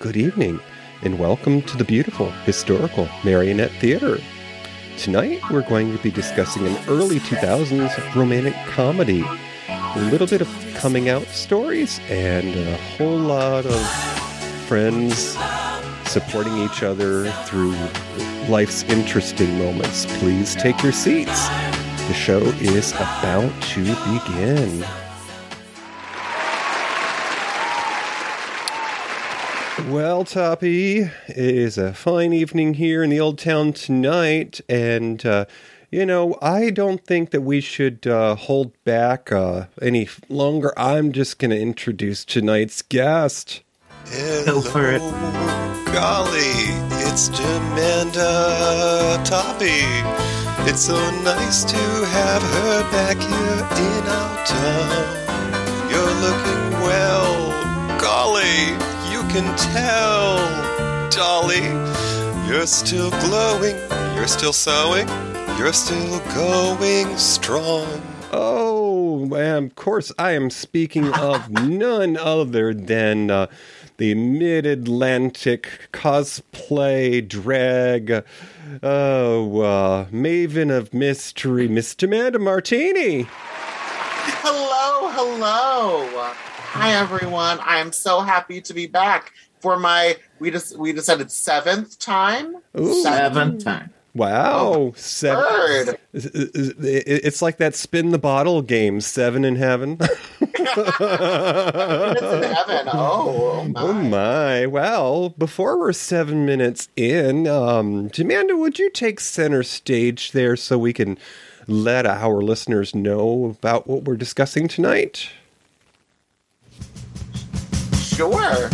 good evening, and welcome to the beautiful historical Marionette Theater. Tonight we're going to be discussing an early 2000s romantic comedy, a little bit of coming out stories, and a whole lot of friends supporting each other through life's interesting moments. Please take your seats. The show is about to begin. Well, Toppy, it is a fine evening here in the old town tonight, and uh, you know, I don't think that we should uh, hold back uh, any longer. I'm just going to introduce tonight's guest. Go for it. Golly, it's Jamanda Toppy. It's so nice to have her back here in our town. You're looking well. Golly, you can tell. Dolly, you're still glowing. You're still sewing. You're still going strong. Oh, and of course, I am speaking of none other than uh, the mid Atlantic cosplay drag, oh, uh, maven of mystery, Miss Amanda Martini. Hello, hello. Hi everyone. I am so happy to be back for my we just we decided seventh time. Ooh. Seventh time. Wow, seven. Third. It's like that spin the bottle game, seven in heaven. It's in heaven. Oh, oh my. Oh my! Well, before we're seven minutes in, um, Amanda, would you take center stage there so we can let our listeners know about what we're discussing tonight? Sure.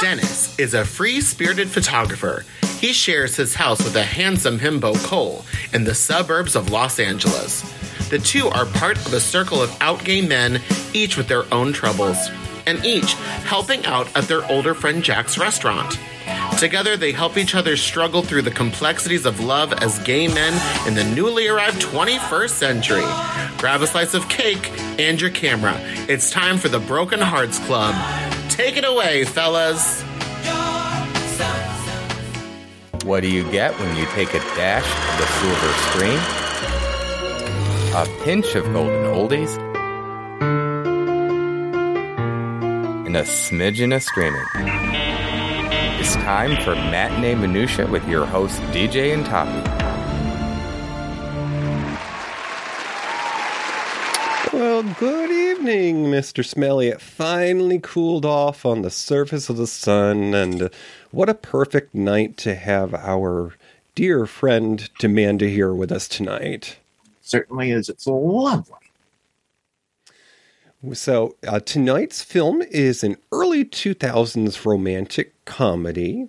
Dennis is a free spirited photographer. He shares his house with a handsome himbo, Cole, in the suburbs of Los Angeles. The two are part of a circle of out gay men, each with their own troubles, and each helping out at their older friend Jack's restaurant. Together, they help each other struggle through the complexities of love as gay men in the newly arrived 21st century. Grab a slice of cake and your camera. It's time for the Broken Hearts Club. Take it away, fellas. What do you get when you take a dash of the silver screen? A pinch of golden oldies? And a smidgen of screaming. It's time for Matinee Minutia with your host, DJ and Toppy. Well, good evening, Mr. Smelly. It finally cooled off on the surface of the sun, and uh, what a perfect night to have our dear friend Amanda here with us tonight. Certainly is. It's lovely. So, uh, tonight's film is an early 2000s romantic comedy.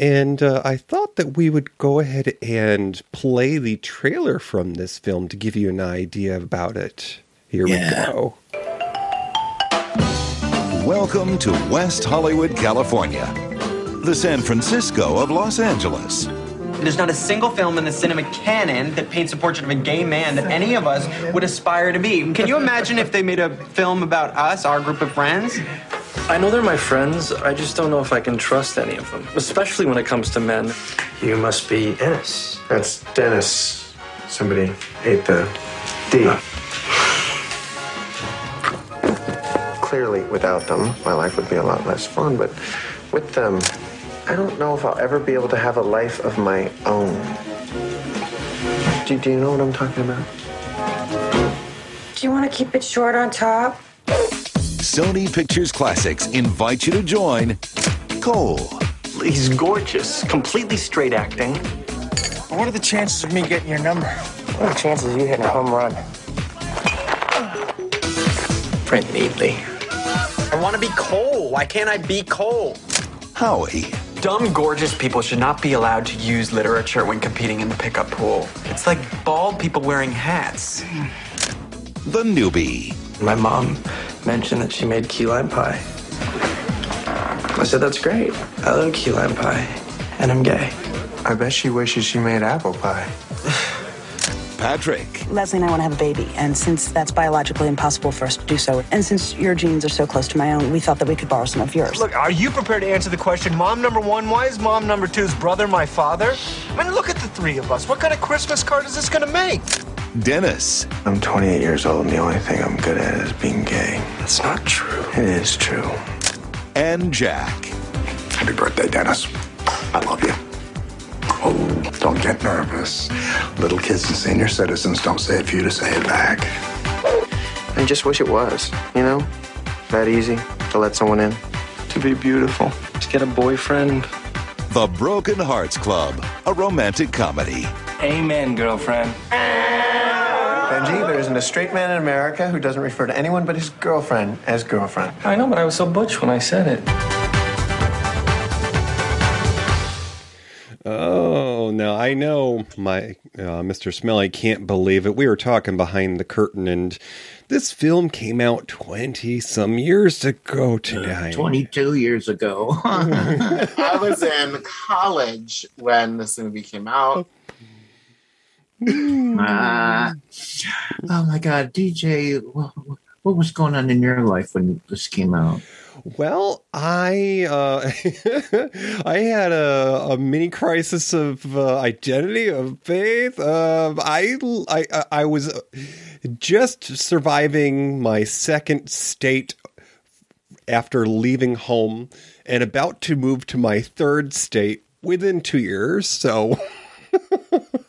And uh, I thought that we would go ahead and play the trailer from this film to give you an idea about it. Here Yeah. we go. Welcome to West Hollywood, California, the San Francisco of Los Angeles. There's not a single film in the cinema canon that paints a portrait of a gay man that any of us would aspire to be. Can you imagine if they made a film about us, our group of friends? I know they're my friends. I just don't know if I can trust any of them, especially when it comes to men. You must be Ennis. That's Dennis. Somebody ate the D. Clearly, without them, my life would be a lot less fun, but with them, I don't know if I'll ever be able to have a life of my own. Do, do you know what I'm talking about? Do you want to keep it short on top? Sony Pictures Classics invite you to join Cole, He's gorgeous, completely straight acting. What are the chances of me getting your number? What are the chances of you hitting a home run? Print neatly. I want to be Cole. Why can't I be Cole? Howie, Dumb, gorgeous people should not be allowed to use literature when competing in the pickup pool. It's like bald people wearing hats. the newbie, My mom mentioned that she made key lime pie. I said, that's great. I love key lime pie. And I'm gay. I bet she wishes she made apple pie. Patrick. Leslie and I want to have a baby, and since that's biologically impossible for us to do so, and since your genes are so close to my own, we thought that we could borrow some of yours. Look, are you prepared to answer the question, Mom number one, why is Mom number two's brother my father? I mean, look at the three of us. What kind of Christmas card is this going to make? Dennis. I'm 28 years old, and the only thing I'm good at is being gay. That's not true. It is true. And Jack. Happy birthday, Dennis. I love you. Oh, don't get nervous. Little kids and senior citizens don't say it for you to say it back. I just wish it was, you know? That easy to let someone in. To be beautiful. To get a boyfriend. The Broken Hearts Club, a romantic comedy. Amen, girlfriend. Benji, there isn't a straight man in America who doesn't refer to anyone but his girlfriend as girlfriend. I know, but I was so butch when I said it. Oh, now I know my uh, Mr. Smelly can't believe it. We were talking behind the curtain, and this film came out 20 some years ago tonight. 22 years ago. I was in college when this movie came out. Ah. oh my God, DJ, what, what was going on in your life when this came out? Well, I uh, I had a, a mini crisis of uh, identity of faith. Uh, I, I I was just surviving my second state after leaving home, and about to move to my third state within two years. So.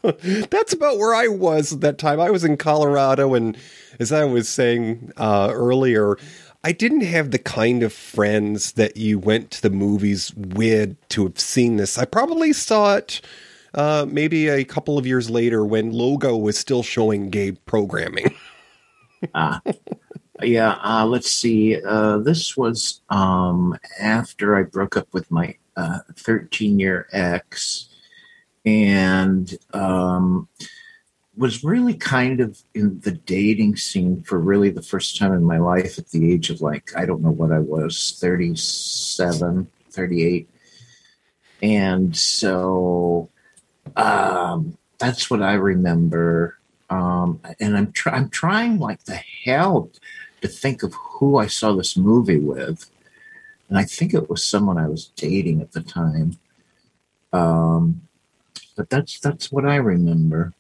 That's about where I was at that time. I was in Colorado, and as I was saying uh, earlier, I didn't have the kind of friends that you went to the movies with to have seen this. I probably saw it uh, maybe a couple of years later when Logo was still showing gay programming. Ah, yeah. Uh, let's see. Uh, this was um, after I broke up with my 13 year ex and um, was really kind of in the dating scene for really the first time in my life at the age of like i don't know what i was 37 38 and so um, that's what i remember. Um, and i'm try- i'm trying like the hell to think of who i saw this movie with. And i think it was someone i was dating at the time. Um, but that's that's what I remember.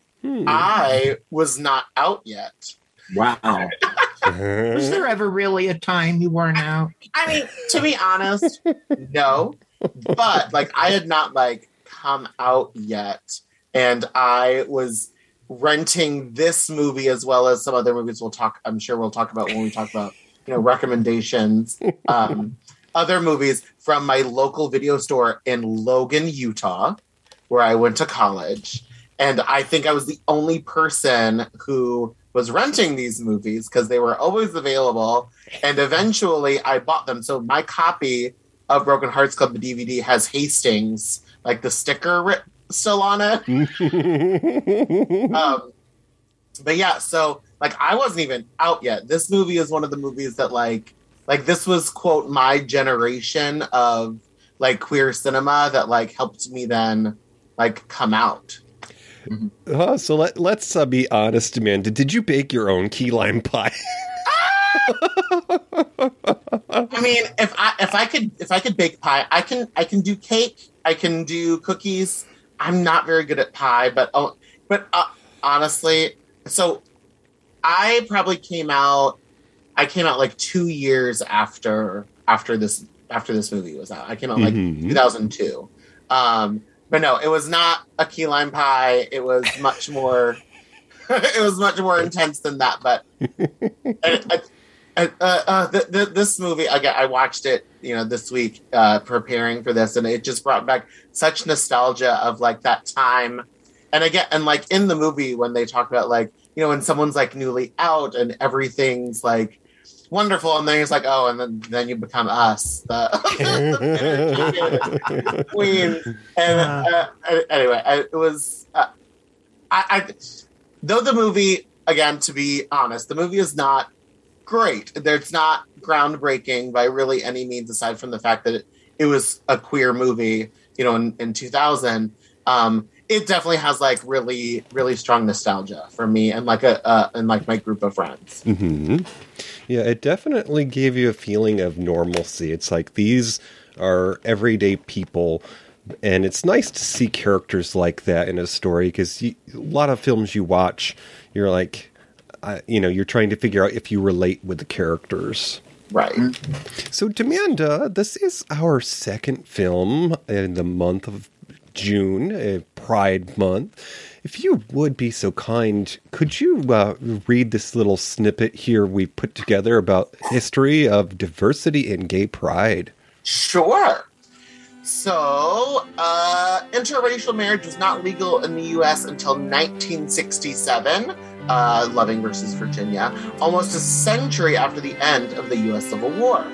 I was not out yet. Wow. Was there ever really a time you weren't out? I mean, to be honest, no. But like I had not like come out yet. And I was renting this movie as well as some other movies we'll talk I'm sure we'll talk about when we talk about, you know, recommendations. Um other movies from my local video store in Logan, Utah where I went to college. And I think I was the only person who was renting these movies because they were always available. And eventually I bought them. So my copy of Broken Hearts Club DVD has Hastings, like the sticker ri- still on it. um, but yeah, so like I wasn't even out yet. This movie is one of the movies that like like this was quote my generation of like queer cinema that like helped me then like come out. Uh, so let let's uh, be honest, Amanda. Did you bake your own key lime pie? I mean, if I if I could if I could bake pie, I can I can do cake, I can do cookies. I'm not very good at pie, but oh, but uh, honestly, so I probably came out. I came out like two years after after this after this movie was out. I came out like Mhm. 2002. Um, but no, it was not a key lime pie. It was much more. it was much more intense than that. But and, uh, uh, uh, th- th- this movie, again, I watched it, you know, this week, uh, preparing for this, and it just brought back such nostalgia of like that time. And again, and like in the movie when they talk about like, you know, when someone's like newly out and everything's like wonderful, and then he's like, oh, and then then you become us, the queen. And uh, anyway, I, it was. Uh, I, I though the movie again, to be honest, the movie is not great. It's not groundbreaking by really any means, aside from the fact that it, it was a queer movie, you know, in, in 2000. Um, it definitely has like really really strong nostalgia for me and like a uh, and like my group of friends. hmm Yeah, it definitely gave you a feeling of normalcy. It's like these are everyday people, and it's nice to see characters like that in a story because a lot of films you watch, you're like, uh, you know, you're trying to figure out if you relate with the characters. Right. So, Demanda, this is our second film in the month of June, uh, Pride Month. If you would be so kind, could you uh, read this little snippet here we put together about history of diversity in gay pride? Sure. So, uh, interracial marriage was not legal in the U.S. until 1967, uh, Loving versus Virginia, almost a century after the end of the U.S. Civil War.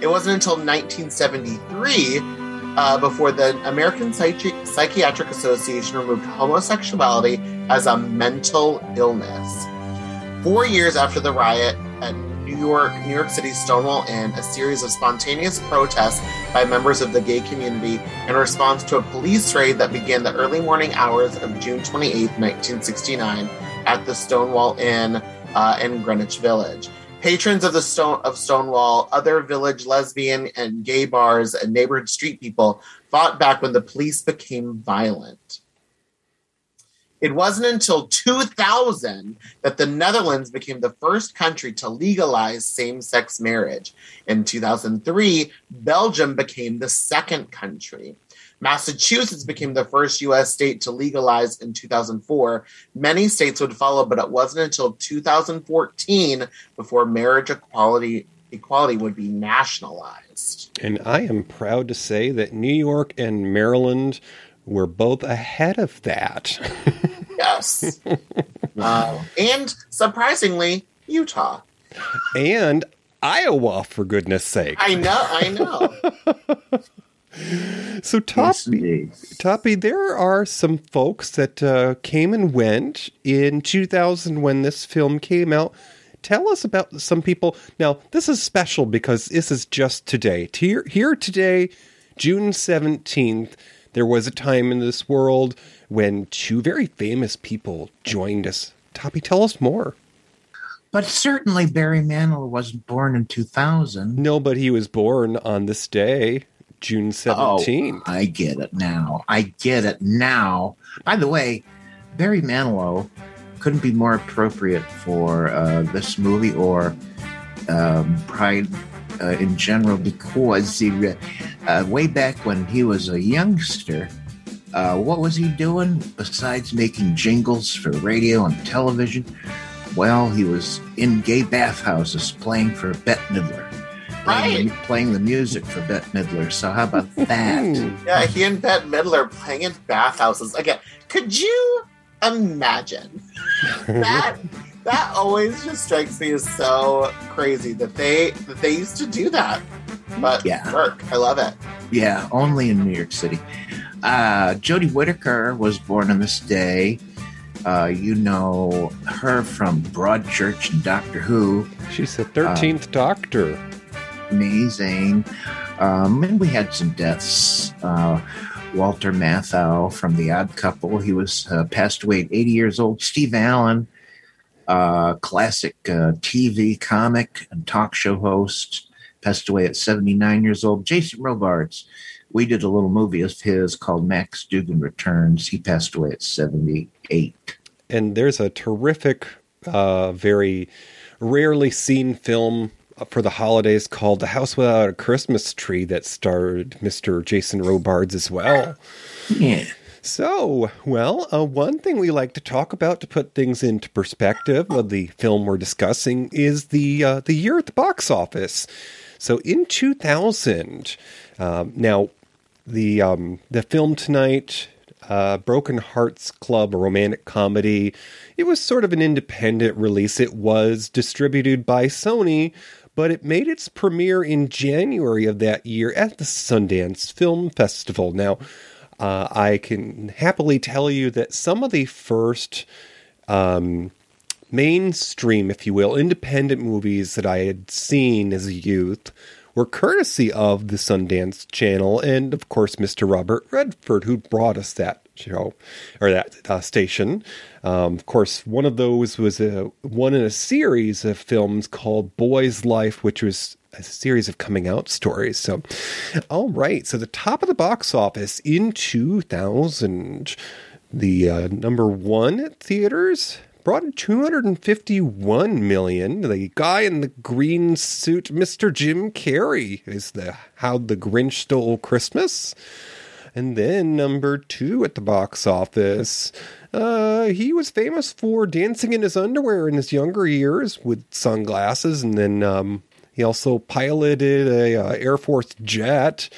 It wasn't until 1973 uh, before the American Psychi- Psychiatric Association removed homosexuality as a mental illness. Four years after the riot at New York, New York City's Stonewall Inn, a series of spontaneous protests by members of the gay community in response to a police raid that began the early morning hours of June 28, 1969, at the Stonewall Inn uh, in Greenwich Village. Patrons of the Stone of Stonewall, other village lesbian and gay bars, and neighborhood street people fought back when the police became violent. It wasn't until 2000 that the Netherlands became the first country to legalize same sex marriage. In 2003, Belgium became the second country. Massachusetts became the first U.S. state to legalize in 2004. Many states would follow, but it wasn't until 2014 before marriage equality equality would be nationalized. And I am proud to say that New York and Maryland were both ahead of that. Yes. uh, and surprisingly, Utah. and Iowa, for goodness sake. I know, I know. So, Toppy, Toppy, there are some folks that uh, came and went in 2000 when this film came out. Tell us about some people. Now, this is special because this is just today. Here, here today, June 17th, there was a time in this world when two very famous people joined us. Toppy, tell us more. But certainly Barry Manilow wasn't born in 2000. No, but he was born on this day, June 17th. Oh, I get it now. I get it now. By the way, Barry Manilow couldn't be more appropriate for uh, this movie or um, Pride uh, in general because he, uh, way back when he was a youngster, uh, what was he doing besides making jingles for radio and television? Well, he was in gay bathhouses playing for Bette Midler. Playing, the, playing the music for Bette Midler. So how about that? yeah, he and Bette Midler playing in bathhouses. Again, could you imagine that? that always just strikes me as so crazy that they that they used to do that. But Yeah. work. I love it. Yeah, only in New York City. Uh, Jodie Whittaker was born on this day. Uh, you know her from Broadchurch and Doctor Who. She's the 13th Doctor. Amazing. Um, and we had some deaths. Uh, Walter Matthau from The Odd Couple. He was uh, passed away at 80 years old. Steve Allen, uh, classic uh, TV comic and talk show host, passed away at 79 years old. Jason Robards, we did a little movie of his called Max Dugan Returns. He passed away at 78. and there's a terrific, uh, very rarely seen film for the holidays called The House Without a Christmas Tree that starred Mr. Jason Robards as well. Yeah. So, well, uh, one thing we like to talk about to put things into perspective of the film we're discussing is the uh, the year at the box office. So, in 2000, um, now the um, the film tonight, uh, Broken Hearts Club, a romantic comedy. It was sort of an independent release. It was distributed by Sony, but it made its premiere in January of that year at the Sundance Film Festival. Now, uh, I can happily tell you that some of the first um, mainstream, if you will, independent movies that I had seen as a youth were courtesy of the Sundance Channel and, of course, Mr. Robert Redford, who brought us that show or that uh, station. Um, of course, one of those was a, one in a series of films called Boy's Life, which was a series of coming out stories. So, all right. So, the top of the box office in 2000, the uh, number one theaters brought in 251 million. The guy in the green suit, Mr. Jim Carrey, is the How the Grinch Stole Christmas. And then number two at the box office, uh, he was famous for dancing in his underwear in his younger years with sunglasses, and then um, he also piloted a uh, Air Force jet.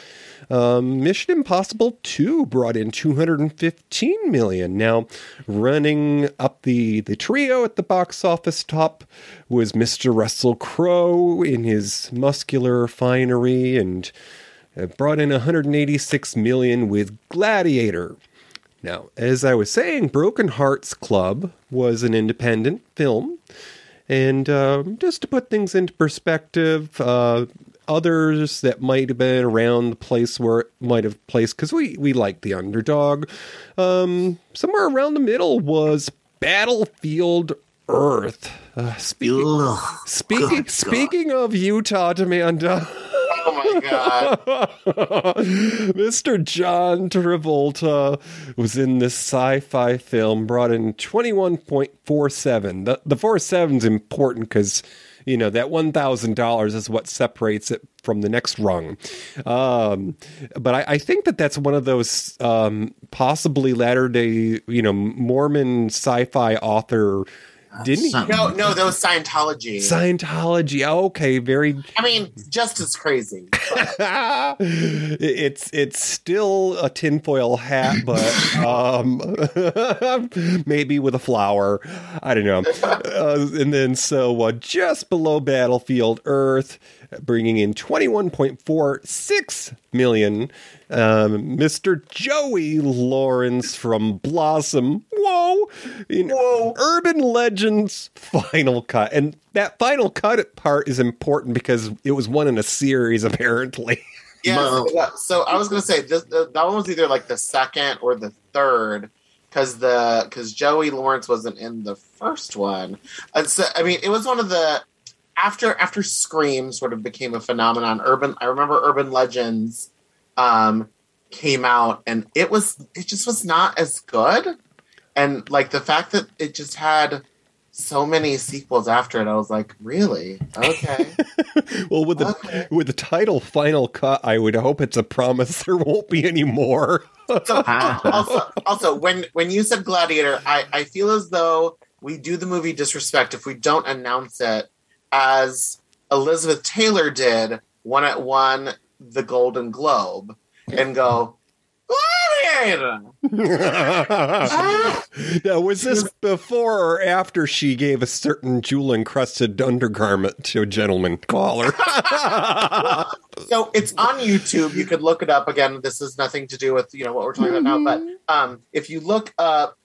Um, Mission Impossible 2 brought in 215 million. Now, running up the, the trio at the box office top was Mr. Russell Crowe in his muscular finery and uh, brought in 186 million with Gladiator. Now, as I was saying, Broken Hearts Club was an independent film. And uh, just to put things into perspective, uh, others that might have been around the place where it might have placed, because we, we like the underdog, um, somewhere around the middle was Battlefield Earth. Uh, speaking, speaking, speaking of Utah, Amanda. Oh my god. Mr. John Travolta was in this sci-fi film, brought in 21.47. The the 47 is important because you know that $1,000 is what separates it from the next rung. Um, but I, I think that that's one of those um, possibly latter day, you know, Mormon sci-fi author. Didn't he? No, no, that was Scientology. Scientology. Oh, okay, very I mean, just as crazy. it's it's still a tinfoil hat, but um, maybe with a flower. I don't know. Uh, and then so uh, just below Battlefield Earth, bringing in twenty one point four six million. Um, Mr. Joey Lawrence from Blossom. Whoa! In Urban Legends Final Cut. And that final cut part is important because it was one in a series, apparently. Yeah. So, so I was gonna say this, that one was either like the second or the third because the because Joey Lawrence wasn't in the first one. And so I mean, it was one of the after after Scream sort of became a phenomenon. Urban, I remember Urban Legends um, came out, and it was it just was not as good. And like the fact that it just had so many sequels after it, I was like, really? Okay. well, with the with the title "Final Cut," I would hope it's a promise there won't be any more. so, also, also, when when you said Gladiator, I, I feel as though we do the movie disrespect if we don't announce it as Elizabeth Taylor did when it won the Golden Globe and go Gladiator. now, was this before or after she gave a certain jewel encrusted undergarment to a gentleman caller? so it's on YouTube. You could look it up again. This has nothing to do with you know what we're talking about now. But um, if you look up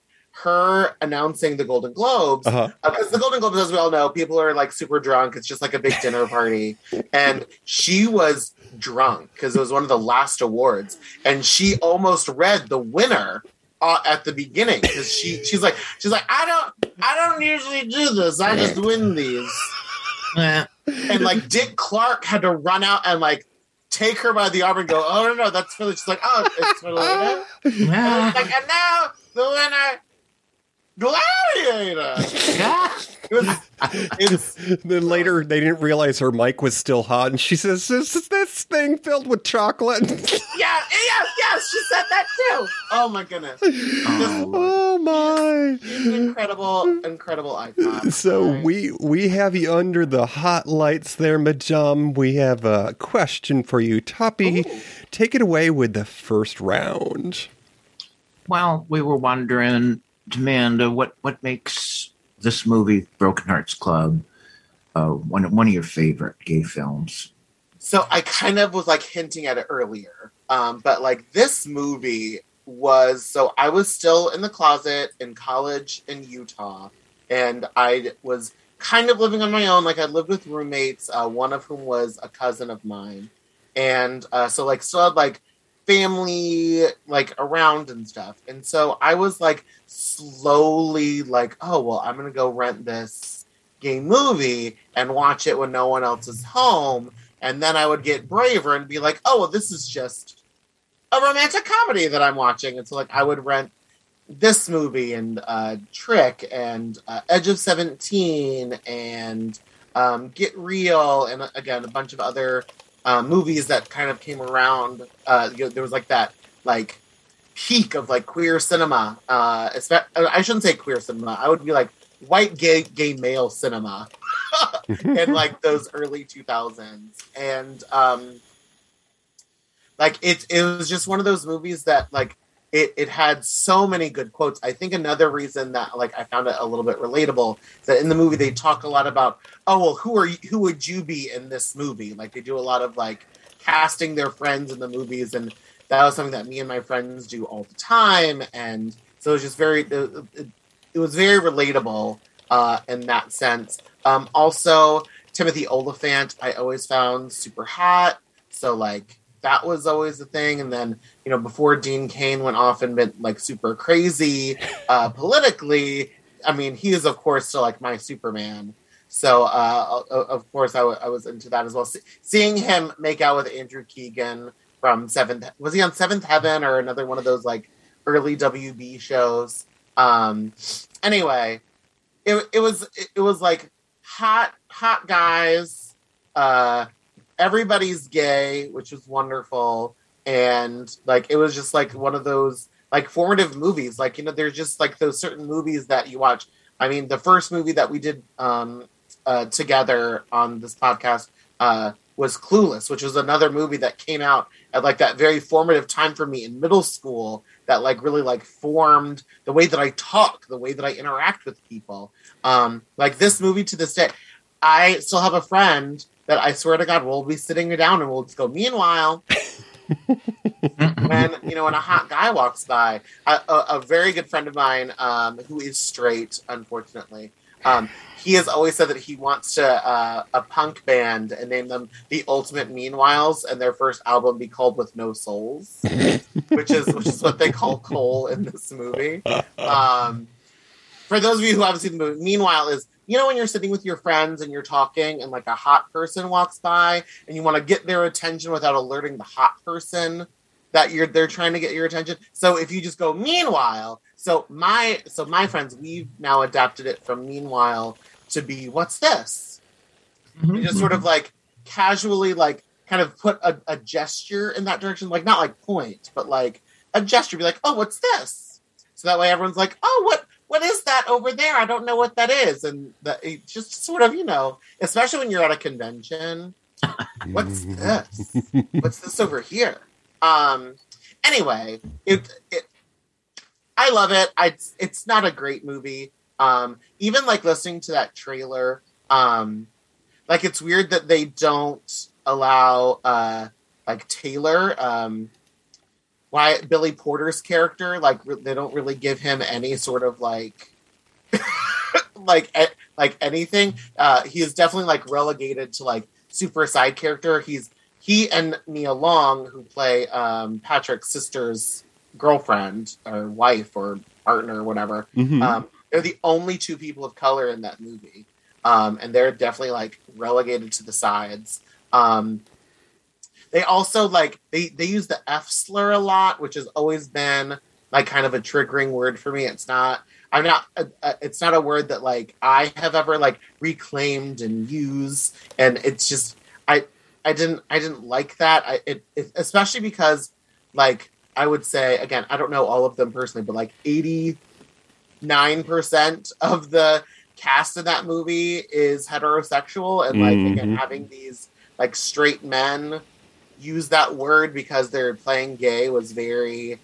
her announcing the Golden Globes, because Uh-huh. the Golden Globes, as we all know, people are like super drunk. It's just like a big dinner party, and she was drunk because it was one of the last awards, and she almost read the winner. Uh, at the beginning, because she she's like she's like I don't I don't usually do this I just win these, and like Dick Clark had to run out and like take her by the arm and go, "Oh no, no, that's for." the-" She's like, "Oh, it's for and, like, and now the winner, Gladiator. then later, they didn't realize her mic was still hot, and she says, "Is this thing filled with chocolate?" yeah, yes, yes, she said that too. Oh my goodness! oh my! Incredible, incredible icon. So we we have you under the hot lights there, Madame. We have a question for you, Toppy. Take it away with the first round. Well, we were wondering, Amanda, what what makes this movie, Broken Hearts Club, uh, one one of your favorite gay films? So I kind of was like hinting at it earlier. Um, but like this movie was so I was still in the closet in college in Utah and I was kind of living on my own. Like I lived with roommates, uh, one of whom was a cousin of mine, and uh, so like still had like family like around and stuff. And so I was like slowly like, oh well, I'm gonna go rent this gay movie and watch it when no one else is home. And then I would get braver and be like, oh well, this is just a romantic comedy that I'm watching. And so like I would rent this movie and uh, Trick and uh, Edge of Seventeen and um, Get Real and again a bunch of other uh, movies that kind of came around. Uh, you know, there was like that like peak of like queer cinema. Uh, I shouldn't say queer cinema. I would be like white gay gay male cinema in like those early 2000s and um like it it was just one of those movies that like it, it had so many good quotes. I think another reason that like I found it a little bit relatable is that in the movie they talk a lot about oh well who are you, who would you be in this movie? Like they do a lot of like casting their friends in the movies, and that was something that me and my friends do all the time, and so it was just very it, it, was very relatable uh, in that sense. Um, also, Timothy Olyphant I always found super hot, so like that was always the thing. And then, you know, before Dean Cain went off and went like super crazy uh, politically, I mean, he is of course still like my Superman. So uh, of course I, w- I was into that as well. Se- seeing him make out with Andrew Keegan from Seventh, was he on Seventh Heaven or another one of those like early WB shows? Um, anyway, it it was it, it was like hot hot guys. Uh, everybody's gay, which was wonderful. And like it was just like one of those like formative movies. Like, you know, there's just like those certain movies that you watch. I mean, the first movie that we did um uh together on this podcast uh was Clueless, which was another movie that came out at like that very formative time for me in middle school that like really like formed the way that I talk, the way that I interact with people. Um like this movie to this day, I still have a friend that I swear to God we'll be sitting down and we'll just go. Meanwhile, when you know when a hot guy walks by, a, a, a very good friend of mine um, who is straight, unfortunately, um, he has always said that he wants to uh, a punk band and name them the Ultimate Meanwhiles, and their first album be called With No Souls, which is which is what they call Cole in this movie. Um, for those of you who haven't seen the movie, Meanwhile is you know when you're sitting with your friends and you're talking and like a hot person walks by and you want to get their attention without alerting the hot person that you're they're trying to get your attention? So if you just go meanwhile so my so my friends we've now adapted it from meanwhile to be what's this? Mm-hmm. You just sort of like casually like kind of put a, a gesture in that direction like not like point but like a gesture be like oh what's this? So that way everyone's like oh what what is that over there? I don't know what that is. And that it just sort of, you know, especially when you're at a convention, what's this? What's this over here? Um anyway, it it I love it. I it's not a great movie. Um even like listening to that trailer, um like it's weird that they don't allow uh like Taylor um why Billy Porter's character like re- they don't really give him any sort of like like e- like anything. Uh, he is definitely like relegated to like super side character. He's he and Nia Long who play um, Patrick's sister's girlfriend or wife or partner or whatever. Mhm. Um, they're the only two people of color in that movie, um, and they're definitely like relegated to the sides. Um, they also like they they use the F slur a lot, which has always been like kind of a triggering word for me. It's not. I'm not. Uh, uh, it's not a word that like I have ever like reclaimed and used, and it's just I I didn't I didn't like that. I it, it especially because like I would say again I don't know all of them personally, but like eighty nine percent of the cast in that movie is heterosexual, and like again Mhm. having these like straight men use that word because they're playing gay was very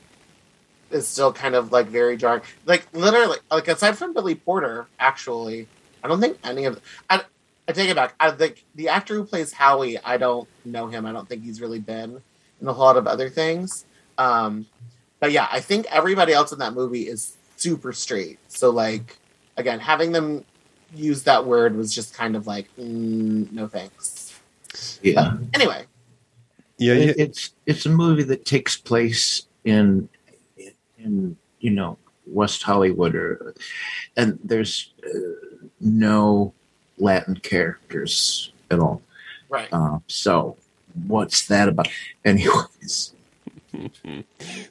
is still kind of like very jarring. Like literally, like aside from Billy Porter, actually, I don't think any of I, I take it back. I think the actor who plays Howie, I don't know him. I don't think he's really been in a lot of other things. Um, but yeah, I think everybody else in that movie is super straight. So like again, having them use that word was just kind of like, mm, no thanks. Yeah. But anyway, Yeah, It- it's it's a movie that takes place in in you know West Hollywood, or and there's uh, no Latin characters at all. right. Uh, so what's that about? Anyways,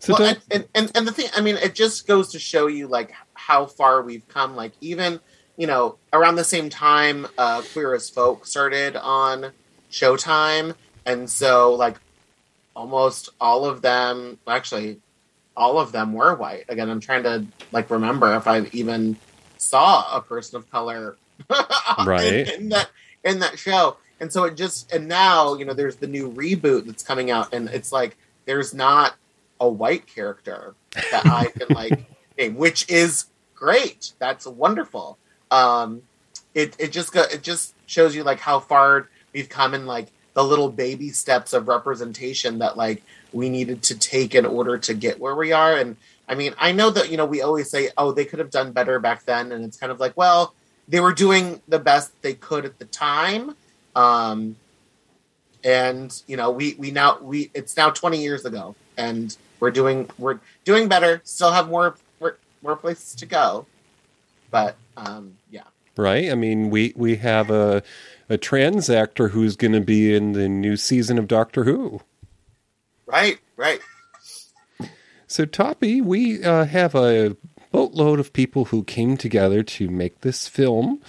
So well, and, and, and, and the thing, I mean, it just goes to show you like how far we've come. Like even you know around the same time, uh, Queer as Folk started on Showtime, and so like almost all of them, actually, all of them were white. Again, I'm trying to like remember if I even saw a person of color Right. in, in that in that show. And so it just and now you know there's the new reboot that's coming out, and it's like there's not a white character that I can like name, which is great. That's wonderful. Um, it it just go, it just shows you like how far we've come in like the little baby steps of representation that like we needed to take in order to get where we are. And I mean, I know that you know we always say, oh, they could have done better back then, and it's kind of like, well, they were doing the best they could at the time. Um, and you know, we we now we it's now twenty years ago, and we're doing we're doing better. Still have more more, more places to go, but um, yeah. right? I mean, we we have a a trans actor who's going to be in the new season of Doctor Who. Right, right. So, Toppy, we uh, have a boatload of people who came together to make this film.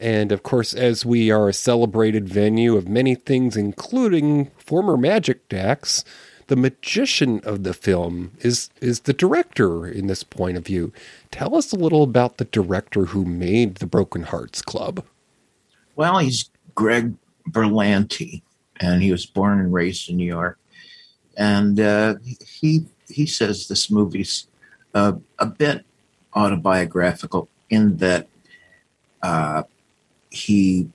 And of course, as we are a celebrated venue of many things, including former magic decks, the magician of the film is is the director in this point of view. Tell us a little about the director who made the Broken Hearts Club. well, he's Greg Berlanti, and he was born and raised in New York. And uh, he he says this movie's uh, a bit autobiographical in that uh, he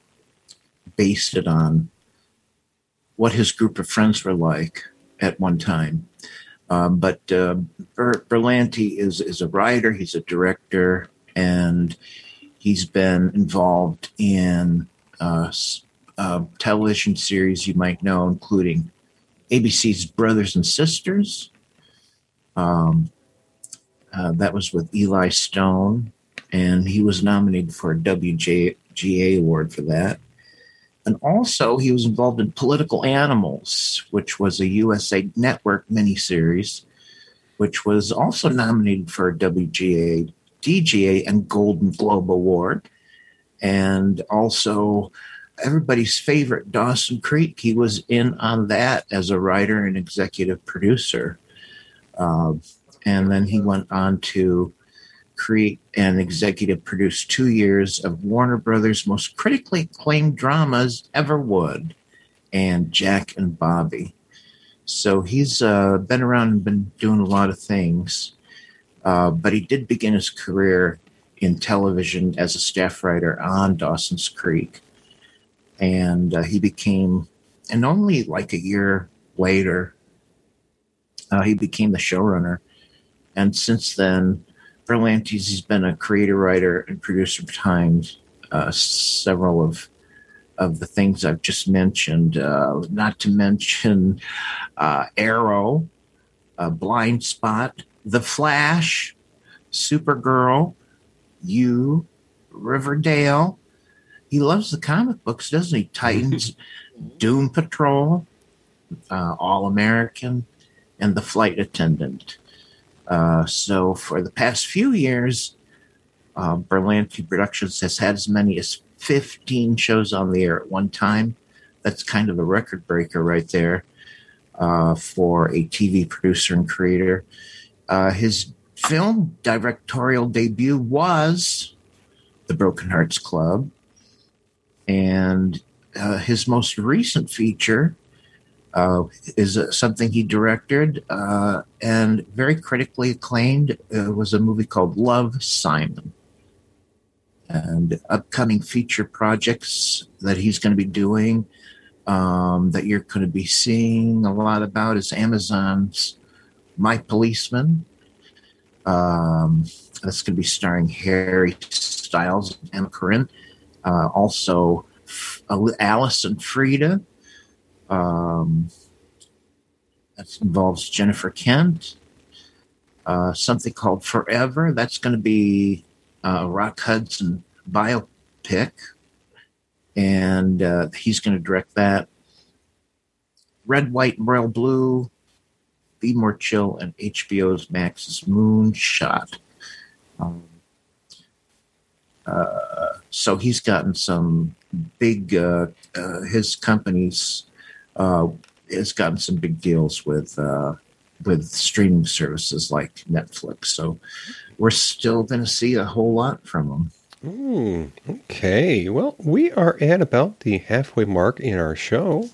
based it on what his group of friends were like at one time. Um, but uh, Ber- Berlanti is is a writer. He's a director, and he's been involved in uh, uh, television series you might know, including ABC's Brothers and Sisters. Um, uh, that was with Eli Stone, and he was nominated for a WGA award for that. And also, he was involved in Political Animals, which was a USA Network miniseries, which was also nominated for a WGA, DGA, and Golden Globe Award. And also, everybody's favorite, Dawson Creek. He was in on that as a writer and executive producer. Uh, and then he went on to create and executive produce two years of Warner Brothers' most critically acclaimed dramas, Everwood and Jack and Bobby. So he's uh, been around and been doing a lot of things, uh, but he did begin his career in television as a staff writer on Dawson's Creek. And uh, he became, and only like a year later, uh, he became the showrunner. And since then, Berlanti's he's been a creator, writer, and producer behind uh, several of of the things I've just mentioned. Uh, not to mention uh, Arrow, uh, Blind Spot, The Flash, Supergirl, You, Riverdale. He loves the comic books, doesn't he? Titans, Doom Patrol, uh, All American, and The Flight Attendant. Uh, so for the past few years, uh, Berlanti Productions has had as many as 15 shows on the air at one time. That's kind of a record breaker right there uh, for a TV producer and creator. Uh, his film directorial debut was The Broken Hearts Club. And uh, his most recent feature uh, is uh, something he directed uh, and very critically acclaimed. It was a movie called Love Simon. And upcoming feature projects that he's going to be doing um, that you're going to be seeing a lot about is Amazon's My Policeman. Um, that's going to be starring Harry Styles and Corrin. Uh, also, Allison Frieda. Um, that involves Jennifer Kent. Uh, something called Forever. That's going to be uh, Rock Hudson biopic, and uh, he's going to direct that. Red, White, and Royal Blue, Be More Chill, and HBO's Max's Moonshot. Um, uh, so he's gotten some big, uh, uh, his companies uh, has gotten some big deals with uh, with streaming services like Netflix. So we're still going to see a whole lot from them. Mm, okay. Well, we are at about the halfway mark in our show.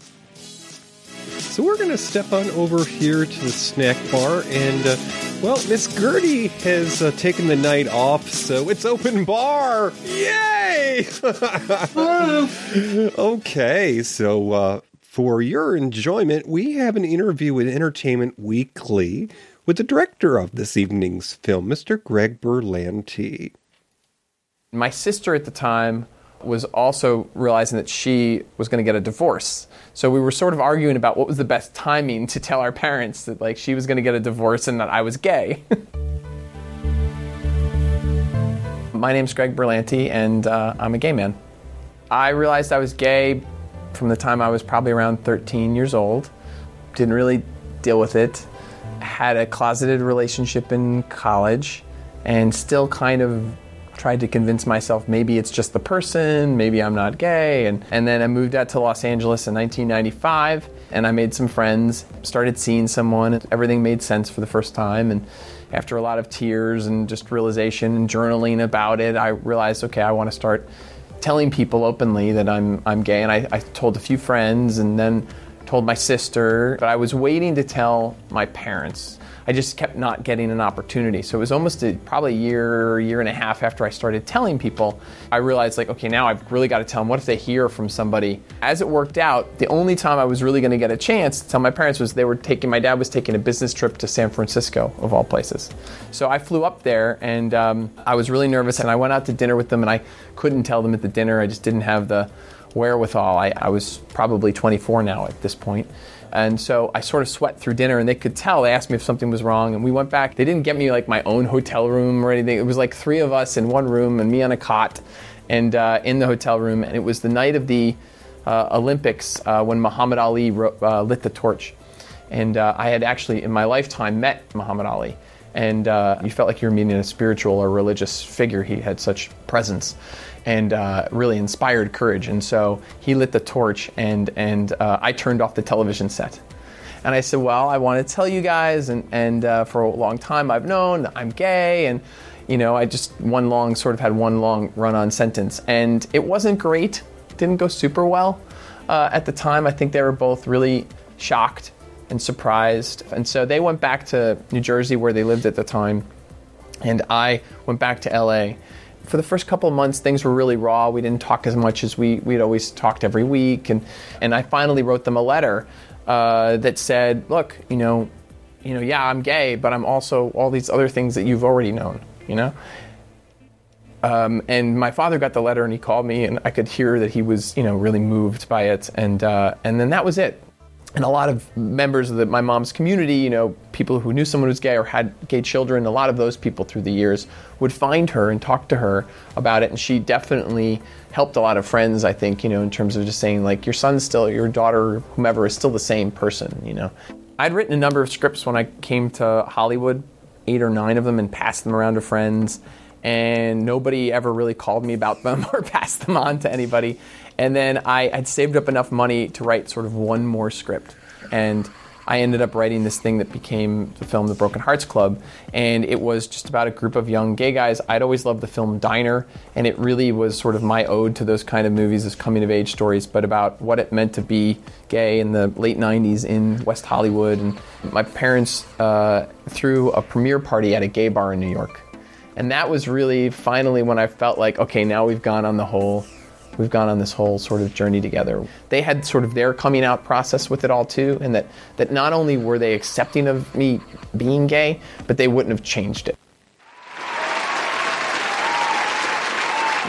So we're going to step on over here to the snack bar. And, uh, well, Miss Gertie has uh, taken the night off, so it's open bar. Yay! okay, so uh, for your enjoyment, we have an interview with Entertainment Weekly with the director of this evening's film, Mr. Greg Berlanti. My sister at the time was also realizing that she was going to get a divorce. So we were sort of arguing about what was the best timing to tell our parents that like she was going to get a divorce and that I was gay. My name's Greg Berlanti and uh, I'm a gay man. I realized I was gay from the time I was probably around 13 years old. Didn't really deal with it. Had a closeted relationship in college and still kind of tried to convince myself maybe it's just the person, maybe I'm not gay. And, and then I moved out to Los Angeles in 1995 and I made some friends, started seeing someone. Everything made sense for the first time. And after a lot of tears and just realization and journaling about it, I realized, okay, I want to start telling people openly that I'm, I'm gay. And I, I told a few friends and then told my sister, but I was waiting to tell my parents. I just kept not getting an opportunity. So it was almost a, probably a year, year and a half after I started telling people, I realized like, okay, now I've really got to tell them. What if they hear from somebody? As it worked out, the only time I was really going to get a chance to tell my parents was they were taking, my dad was taking a business trip to San Francisco, of all places. So I flew up there and um, I was really nervous and I went out to dinner with them and I couldn't tell them at the dinner. I just didn't have the wherewithal. I, I was probably 24 now at this point. And so I sort of sweat through dinner, and they could tell. They asked me if something was wrong, and we went back. They didn't get me like my own hotel room or anything. It was like three of us in one room, and me on a cot, and uh, in the hotel room. And it was the night of the uh, Olympics uh, when Muhammad Ali uh, lit the torch. And uh, I had actually, in my lifetime, met Muhammad Ali. And uh, you felt like you were meeting a spiritual or religious figure. He had such presence and uh, really inspired courage. And so he lit the torch, and and uh, I turned off the television set. And I said, "Well, I want to tell you guys, and and uh, for a long time I've known that I'm gay, and you know, I just one long sort of had one long run-on sentence, and it wasn't great. Didn't go super well uh, at the time. I think they were both really shocked and surprised, and so they went back to New Jersey where they lived at the time, and I went back to LA for the first couple of months, things were really raw. We didn't talk as much as we, we'd always talked every week. And, and I finally wrote them a letter uh, that said, look, you know, you know, yeah, I'm gay, but I'm also all these other things that you've already known, you know? Um, and my father got the letter and he called me and I could hear that he was, you know, really moved by it. And, uh, and then that was it and a lot of members of the, my mom's community, you know, people who knew someone who was gay or had gay children, a lot of those people through the years would find her and talk to her about it. And she definitely helped a lot of friends, I think, you know, in terms of just saying, like, your son's still, your daughter, whomever, is still the same person, you know. I'd written a number of scripts when I came to Hollywood, eight or nine of them, and passed them around to friends. And nobody ever really called me about them or passed them on to anybody. And then I had saved up enough money to write sort of one more script. And I ended up writing this thing that became the film The Broken Hearts Club. And it was just about a group of young gay guys. I'd always loved the film Diner, and it really was sort of my ode to those kind of movies, those coming of age stories, but about what it meant to be gay in the late 90s in West Hollywood. And my parents uh, threw a premiere party at a gay bar in New York. And that was really finally when I felt like, okay, now we've gone on the whole we've gone on this whole sort of journey together. They had sort of their coming out process with it all too, and that, that not only were they accepting of me being gay, but they wouldn't have changed it.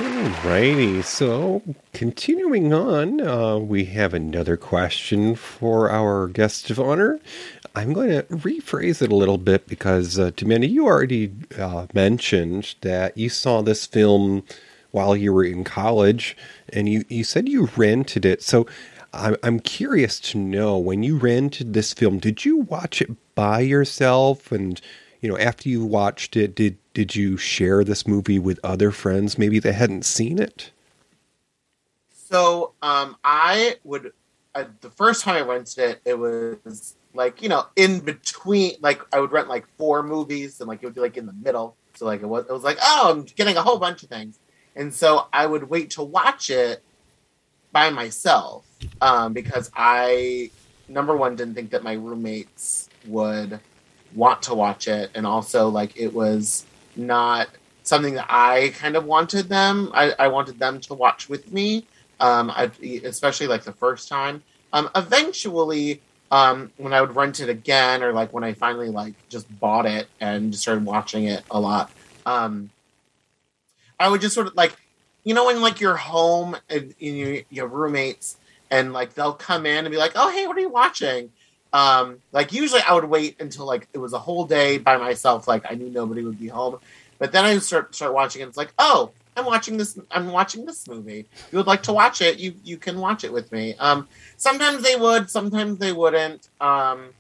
Alrighty, so continuing on, uh, we have another question for our guest of honor. I'm going to rephrase it a little bit because, uh, Demanda, you already uh, mentioned that you saw this film while you were in college, and you, you said you rented it. So I'm, I'm curious to know when you rented this film, did you watch it by yourself? And, you know, after you watched it, did, did you share this movie with other friends maybe that hadn't seen it? So um, I would, the first time I rented it, it was like, you know, in between, like I would rent like four movies and like it would be like in the middle. So like it was, it was like, oh, I'm getting a whole bunch of things. And so I would wait to watch it by myself um, because I, number one, didn't think that my roommates would want to watch it. And also, like, it was not something that I kind of wanted them. I, I wanted them to watch with me, um, I, especially like the first time. Um, eventually, um, when I would rent it again, or like when I finally like just bought it and started watching it a lot, um, I would just sort of like, you know, when like you're home and, and your, your roommates and like they'll come in and be like, "Oh, hey, what are you watching?" Um, like usually I would wait until like it was a whole day by myself, like I knew nobody would be home. But then I start start watching it. It's like, oh, I'm watching this. I'm watching this movie. You would like to watch it, you you can watch it with me. Um, sometimes they would, sometimes they wouldn't. Um,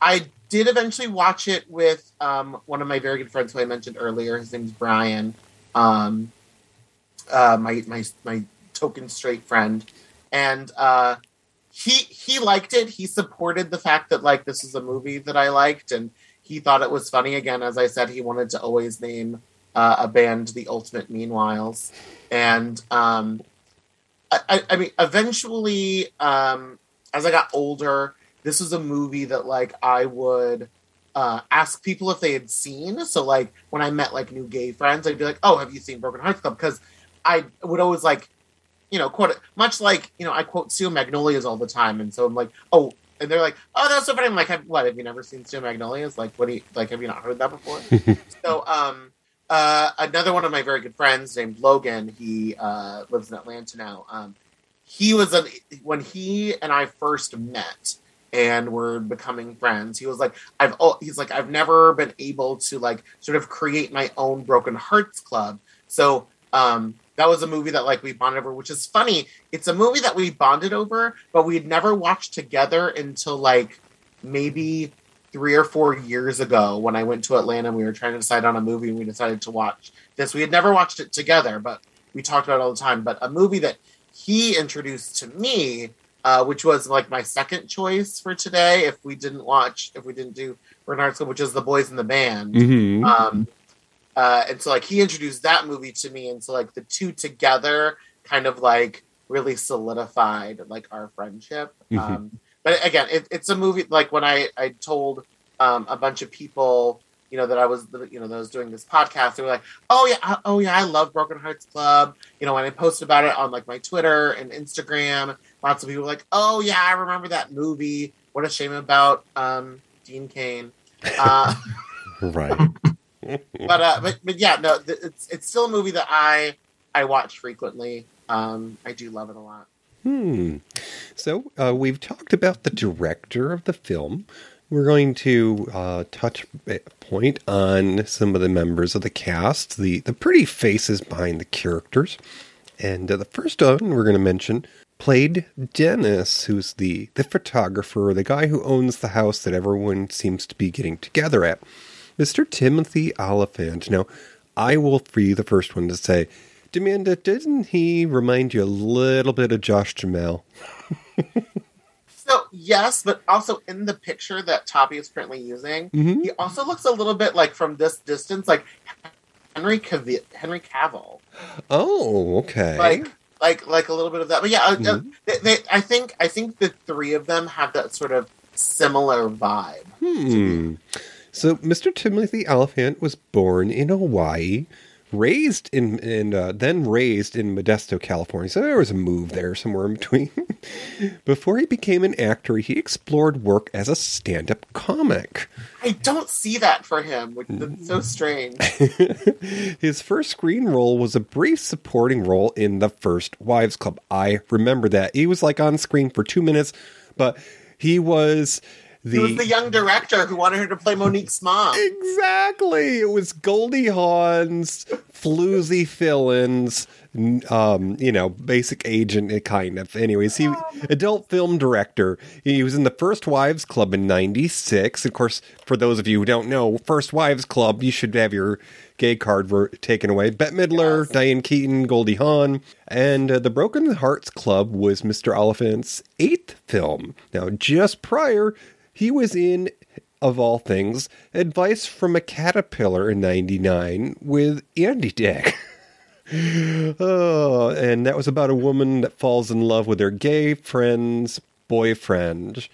I did eventually watch it with um, one of my very good friends who I mentioned earlier. His name's Brian. Um, uh, my my my token straight friend, and uh, he he liked it. He supported the fact that like this is a movie that I liked, and he thought it was funny. Again, as I said, he wanted to always name uh, a band the Ultimate Meanwhiles, and um, I, I, mean, eventually, um, as I got older, this was a movie that like I would uh, ask people if they had seen. So like when I met like new gay friends, I'd be like, "Oh, have you seen Broken Hearts Club?" Because I would always like, you know, quote it much like you know I quote Steel Magnolias all the time, and so I'm like, "Oh," and they're like, "Oh, that's so funny." I'm like, have, "What? Have you never seen Steel Magnolias? Like, what do you like? Have you not heard that before?" so, um, uh, another one of my very good friends named Logan, he uh, lives in Atlanta now. Um, he was a when he and I first met and we're becoming friends. He was like, I've oh, he's like, I've never been able to like sort of create my own Broken Hearts Club. So um, that was a movie that like we bonded over, which is funny. It's a movie that we bonded over, but we had never watched together until like maybe three or four years ago when I went to Atlanta. And we were trying to decide on a movie, and we decided to watch this. We had never watched it together, but we talked about it all the time. But a movie that he introduced to me uh, which was like my second choice for today. If we didn't watch, if we didn't do Bernard School, which is the Boys in the Band. Mhm. Um, uh, and so like he introduced that movie to me, and so like the two together kind of like really solidified like our friendship. Mhm. Um, but again, it, it's a movie like when I I told um, a bunch of people. You know that I was, you know, that I was doing this podcast. They were like, "Oh yeah, oh yeah, I love Broken Hearts Club." You know, when I posted about it on like my Twitter and Instagram, lots of people like, "Oh yeah, I remember that movie. What a shame about um, Dean Cain." Uh, Right. but uh, but but yeah, no, th- it's it's still a movie that I I watch frequently. Um, I do love it a lot. Hmm. So uh, we've talked about the director of the film. We're going to uh, touch point on some of the members of the cast, the the pretty faces behind the characters. And uh, the first one we're going to mention played Dennis, who's the the photographer, the guy who owns the house that everyone seems to be getting together at. Mr. Timothy Olyphant. Now, I will be the first one to say, Demanda, didn't he remind you a little bit of Josh Duhamel? So yes, but also in the picture that Toppy is currently using, Mhm. he also looks a little bit like from this distance, like Henry Cavill. Henry Cavill. Oh, okay. like like like a little bit of that. But yeah, uh, uh, Mhm. they, they, I think I think the three of them have that sort of similar vibe. Hmm. So, Mr. Timothy Olyphant was born in Hawaii, raised in, in uh, then raised in Modesto, California. So there was a move there somewhere in between. Before he became an actor, he explored work as a stand-up comic. I don't see that for him, which is so strange. His first screen role was a brief supporting role in The First Wives Club. I remember that. He was like on screen for two minutes, but he was the, he was the young director who wanted her to play Monique's mom. Exactly. It was Goldie Hawn's floozy fill-ins, um, you know, basic agent uh, kind of. Anyways, he adult film director. He was in the First Wives Club in '96. Of course, for those of you who don't know, First Wives Club, you should have your gay card taken away. Bette Midler, yes. Diane Keaton, Goldie Hawn, and uh, the Broken Hearts Club was Mr. Olyphant's eighth film. Now, just prior he was in, of all things, Advice from a Caterpillar in 99 with Andy Dick. oh, and that was about a woman that falls in love with her gay friend's boyfriend.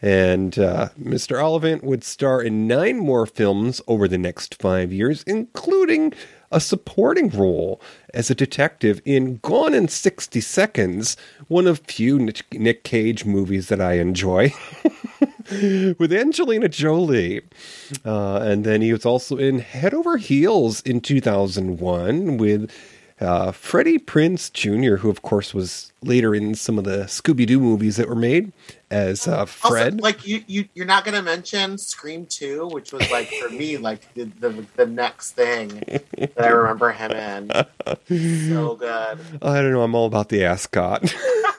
And uh, Mr. Olyphant would star in nine more films over the next five years, including a supporting role as a detective in Gone in 60 Seconds, one of few Nick Cage movies that I enjoy, with Angelina Jolie. Uh, and then he was also in Head Over Heels in 2001 with uh, Freddie Prinze Jr., who of course was later in some of the Scooby Doo movies that were made as uh, Fred. Also, like you, you, you're not going to mention Scream Two, which was like for me like the, the the next thing that I remember him in. So good. I don't know. I'm all about the ascot.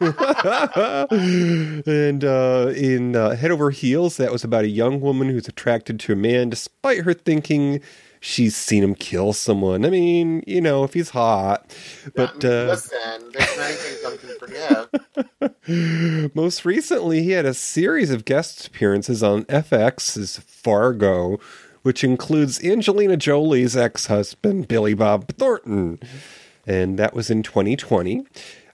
and uh, in uh, Head Over Heels, that was about a young woman who's attracted to a man despite her thinking she's seen him kill someone. I mean, you know, if he's hot. But uh, listen, there's many things I can forgive. Most recently, he had a series of guest appearances on FX's Fargo, which includes Angelina Jolie's ex-husband Billy Bob Thornton, and that was in 2020.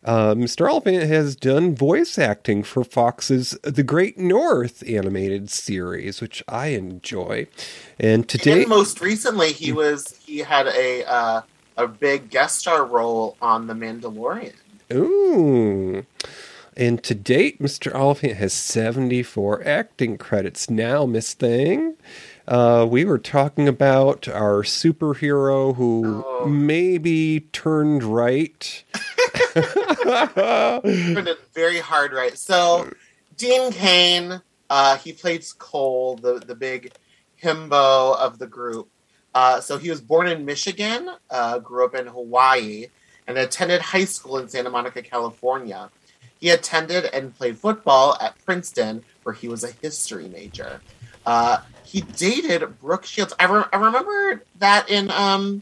Uh, Mr. Olyphant has done voice acting for Fox's The Great North animated series, which I enjoy. And today, and most recently, he was he had a uh, a big guest star role on The Mandalorian. Ooh. And to date, Mr. Olyphant has 74 acting credits now, Miss Thing. Uh, we were talking about our superhero who oh. maybe turned right. very hard right. So, Dean Cain, uh, he plays Cole, the, the big himbo of the group. Uh, so, he was born in Michigan, uh, grew up in Hawaii, and attended high school in Santa Monica, California. He attended and played football at Princeton, where he was a history major. Uh, he dated Brooke Shields. I, re- I remember that in um,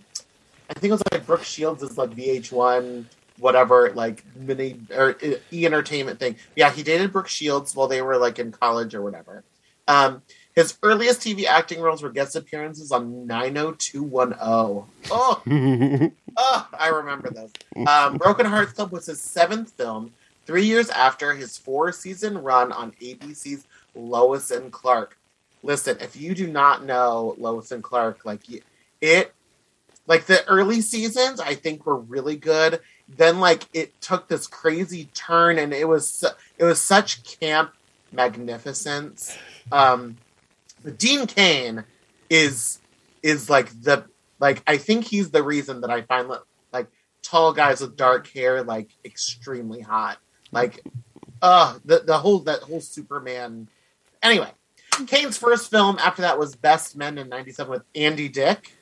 I think it was like Brooke Shields is like VH1 whatever like mini or e entertainment thing. Yeah, he dated Brooke Shields while they were like in college or whatever. Um, his earliest TV acting roles were guest appearances on 90210. Oh, oh, I remember this. Um, Broken Hearts Club was his seventh film, three years after his four season run on ABC's Lois and Clark listen, if you do not know Lois and Clark, like it, like the early seasons, I think were really good. Then like it took this crazy turn, and it was it was such camp magnificence. Um, but Dean Cain is is like the like I think he's the reason that I find like tall guys with dark hair like extremely hot. Like, uh the the whole that whole Superman. Anyway, Cain's first film after that was Best Men in '97 with Andy Dick.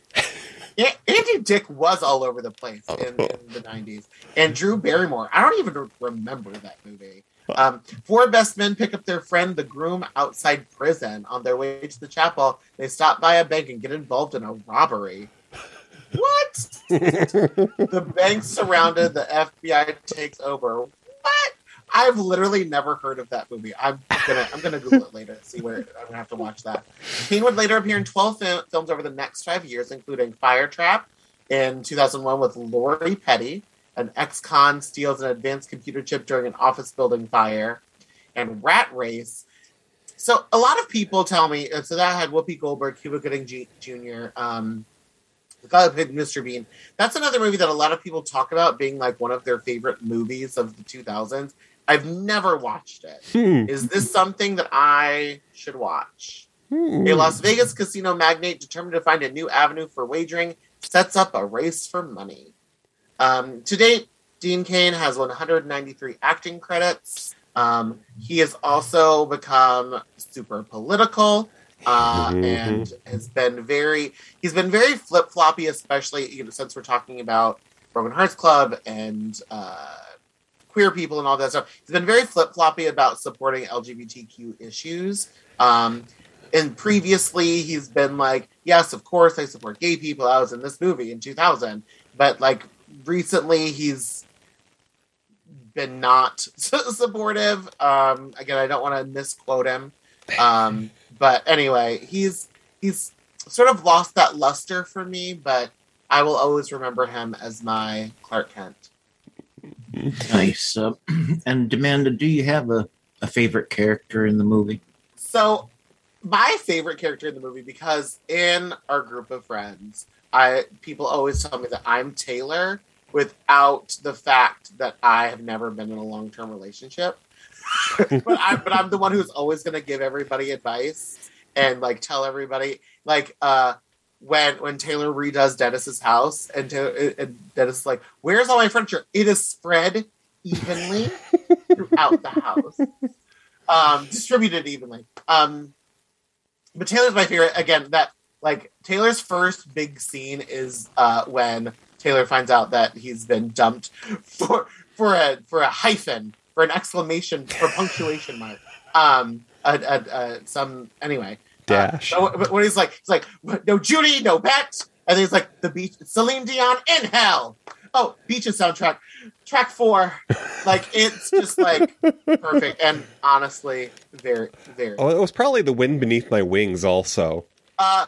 Andy Dick was all over the place in, in, the '90s, and Drew Barrymore. I don't even remember that movie. Um, four best men pick up their friend, the groom, outside prison. On their way to the chapel, they stop by a bank and get involved in a robbery. What? the bank's surrounded. The FBI takes over. What? I've literally never heard of that movie. I'm gonna I'm gonna Google it later. and See where I'm gonna have to watch that. Cain would later appear in 12 fil- films over the next five years, including Fire Trap in 2001 with Lori Petty. An ex-con steals an advanced computer chip during an office building fire, and Rat Race. So a lot of people tell me. So that had Whoopi Goldberg, Cuba Gooding Jr., um, the guy played Mr. Bean. That's another movie that a lot of people talk about being like one of their favorite movies of the 2000s. I've never watched it. Hmm. Is this something that I should watch? Hmm. A Las Vegas casino magnate determined to find a new avenue for wagering sets up a race for money. Um, to date, Dean Cain has 193 acting credits. Um, he has also become super political uh, Mhm. and has been very he's been very flip floppy, especially you know since we're talking about Broken Hearts Club and uh, queer people and all that stuff. He's been very flip floppy about supporting LGBTQ issues. Um, and previously, he's been like, "Yes, of course, I support gay people." I was in this movie in 2000, but like recently, he's been not supportive. Um, again, I don't want to misquote him, um, but anyway, he's he's sort of lost that luster for me. But I will always remember him as my Clark Kent. Nice. Uh, and Amanda, do you have a, a favorite character in the movie? So, my favorite character in the movie, because in our group of friends, I people always tell me that I'm Taylor without the fact that I have never been in a long term relationship. but I but I'm the one who's always gonna give everybody advice and like tell everybody like uh when when Taylor redoes Dennis's house and, and Dennis is like, "Where's all my furniture? It is spread evenly throughout the house, um, distributed evenly." Um, but Taylor's my favorite. Again, that like Taylor's first big scene is uh, when Taylor finds out that he's been dumped for for a for a hyphen for an exclamation for punctuation mark. Um, a, a, a, some anyway. Dash. So but when he's like, he's like, no Judy, no bet, and then he's like, the beach, Celine Dion in hell. Oh, Beaches soundtrack, track four. Like it's just like perfect, and honestly, very, very. Oh, it was probably the wind beneath my wings. Also, Uh,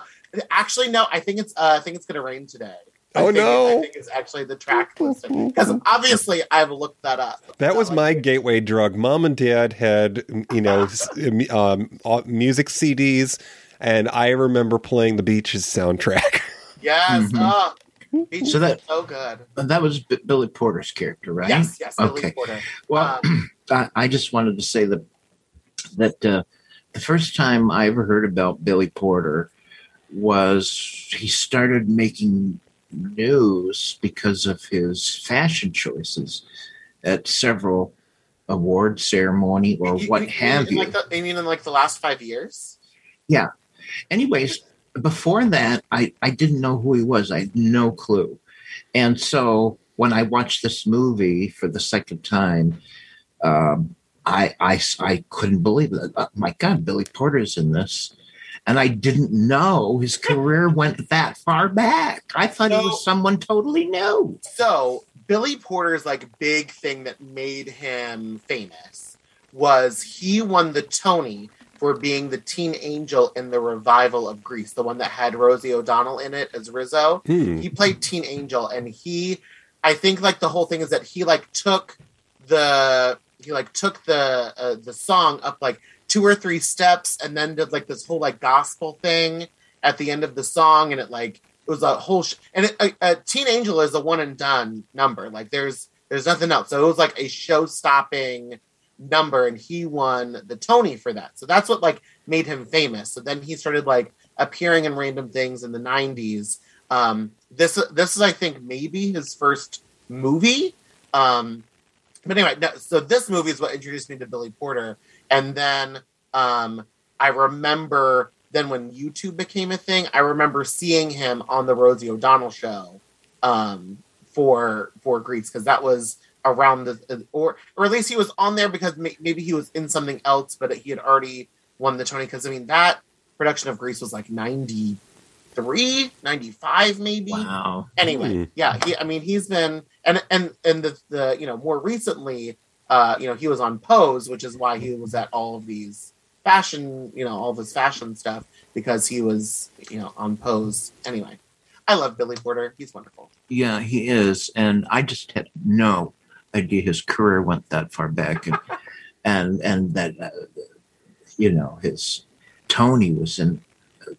actually, no. I think it's. Uh, I think it's gonna rain today. I Oh, think it- no. I think it's actually the track listing because obviously I've looked that up. that was my gateway drug. Mom and Dad had, you know, um, uh, music CDs, and I remember playing the Beaches soundtrack. Yes. Mhm. Oh, Beaches So that- is so good. That was B- Billy Porter's character, right? Yes. Yes. Billy Okay. Porter. Well, Um, I, I just wanted to say that that uh, the first time I ever heard about Billy Porter was he started making news because of his fashion choices at several award ceremony or you- what you- have you. Like the, I mean, in like the last five years. Yeah. Anyways, before that, I, I didn't know who he was. I had no clue. And so when I watched this movie for the second time, um, I, I, I couldn't believe it. Oh, my God, Billy Porter's in this. And I didn't know his career went that far back. I thought he was someone totally new. So Billy Porter's like big thing that made him famous was he won the Tony for being the teen angel in the revival of Grease, the one that had Rosie O'Donnell in it as Rizzo. Hmm. He played teen angel, and he, I think, like the whole thing is that he like took the he like took the uh, the song up like two or three steps, and then did like this whole like gospel thing at the end of the song, and it like it was a whole sh- and it, a, a teen angel is a one and done number. Like there's there's nothing else. So it was like a show stopping number and he won the tony for that. So that's what like made him famous. So then he started like appearing in random things in the 90s um this this is i think maybe his first movie. Um but anyway no, so this movie is what introduced me to billy porter and then um i remember then when YouTube became a thing, I remember seeing him on the Rosie O'Donnell show um, for for Grease because that was around the or or at least he was on there because may, maybe he was in something else, but he had already won the Tony. Because I mean that production of Grease was like 93, 95 maybe. Wow. Anyway, yeah, he, I mean he's been and and and the the you know more recently, uh, you know he was on Pose, which is why he was at all of these fashion, you know, all of his fashion stuff because he was, you know, on pose. Anyway, I love Billy Porter. He's wonderful. Yeah, he is, and I just had no idea his career went that far back, and and, and that uh, you know his Tony was in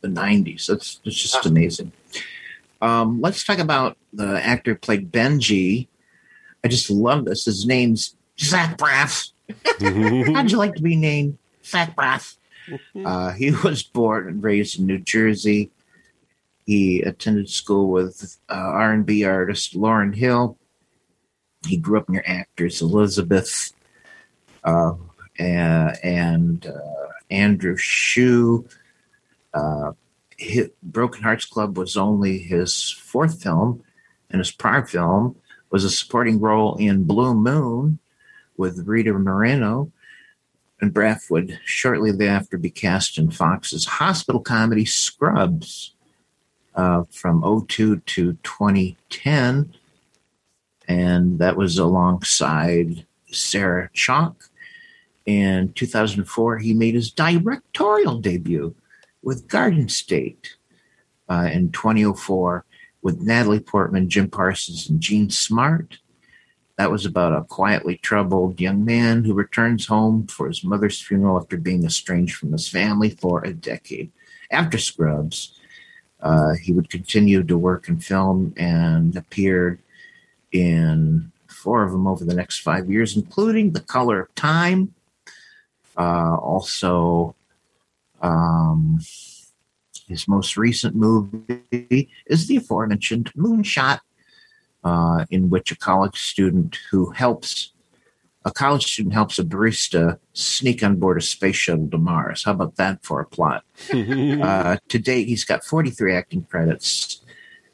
the '90s. That's it's just amazing. Um, let's talk about the actor played Benji. I just love this. His name's Zach Braff. How'd you like to be named Zach Braff? Uh, he was born and raised in New Jersey. He attended school with uh, R&B artist Lauryn Hill. He grew up near actors Elizabeth uh, and, and uh, Andrew Shue. Uh, Broken Hearts Club was only his fourth film, and his prior film was a supporting role in Blue Moon with Rita Moreno. And Braff would shortly thereafter be cast in Fox's hospital comedy Scrubs uh, from 02 to 2010. And that was alongside Sarah Chalke. In 2004, he made his directorial debut with Garden State. Uh, in 2004, with Natalie Portman, Jim Parsons, and Jean Smart. That was about a quietly troubled young man who returns home for his mother's funeral after being estranged from his family for a decade. After Scrubs, uh, he would continue to work in film and appeared in four of them over the next five years, including The Color of Time. Uh, also, um, his most recent movie is the aforementioned Moonshot, uh, in which a college student who helps a college student helps a barista sneak on board a space shuttle to Mars. How about that for a plot? uh, to date, he's got 43 acting credits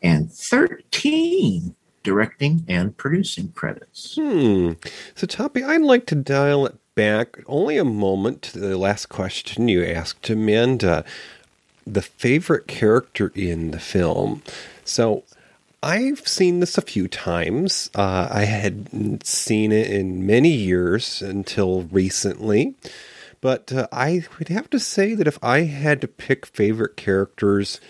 and 13 directing and producing credits. Hmm. So, Toppy, I'd like to dial it back only a moment to the last question you asked Amanda. The favorite character in the film. So, I've seen this a few times. Uh, I had seen it in many years until recently. But uh, I would have to say that if I had to pick favorite characters,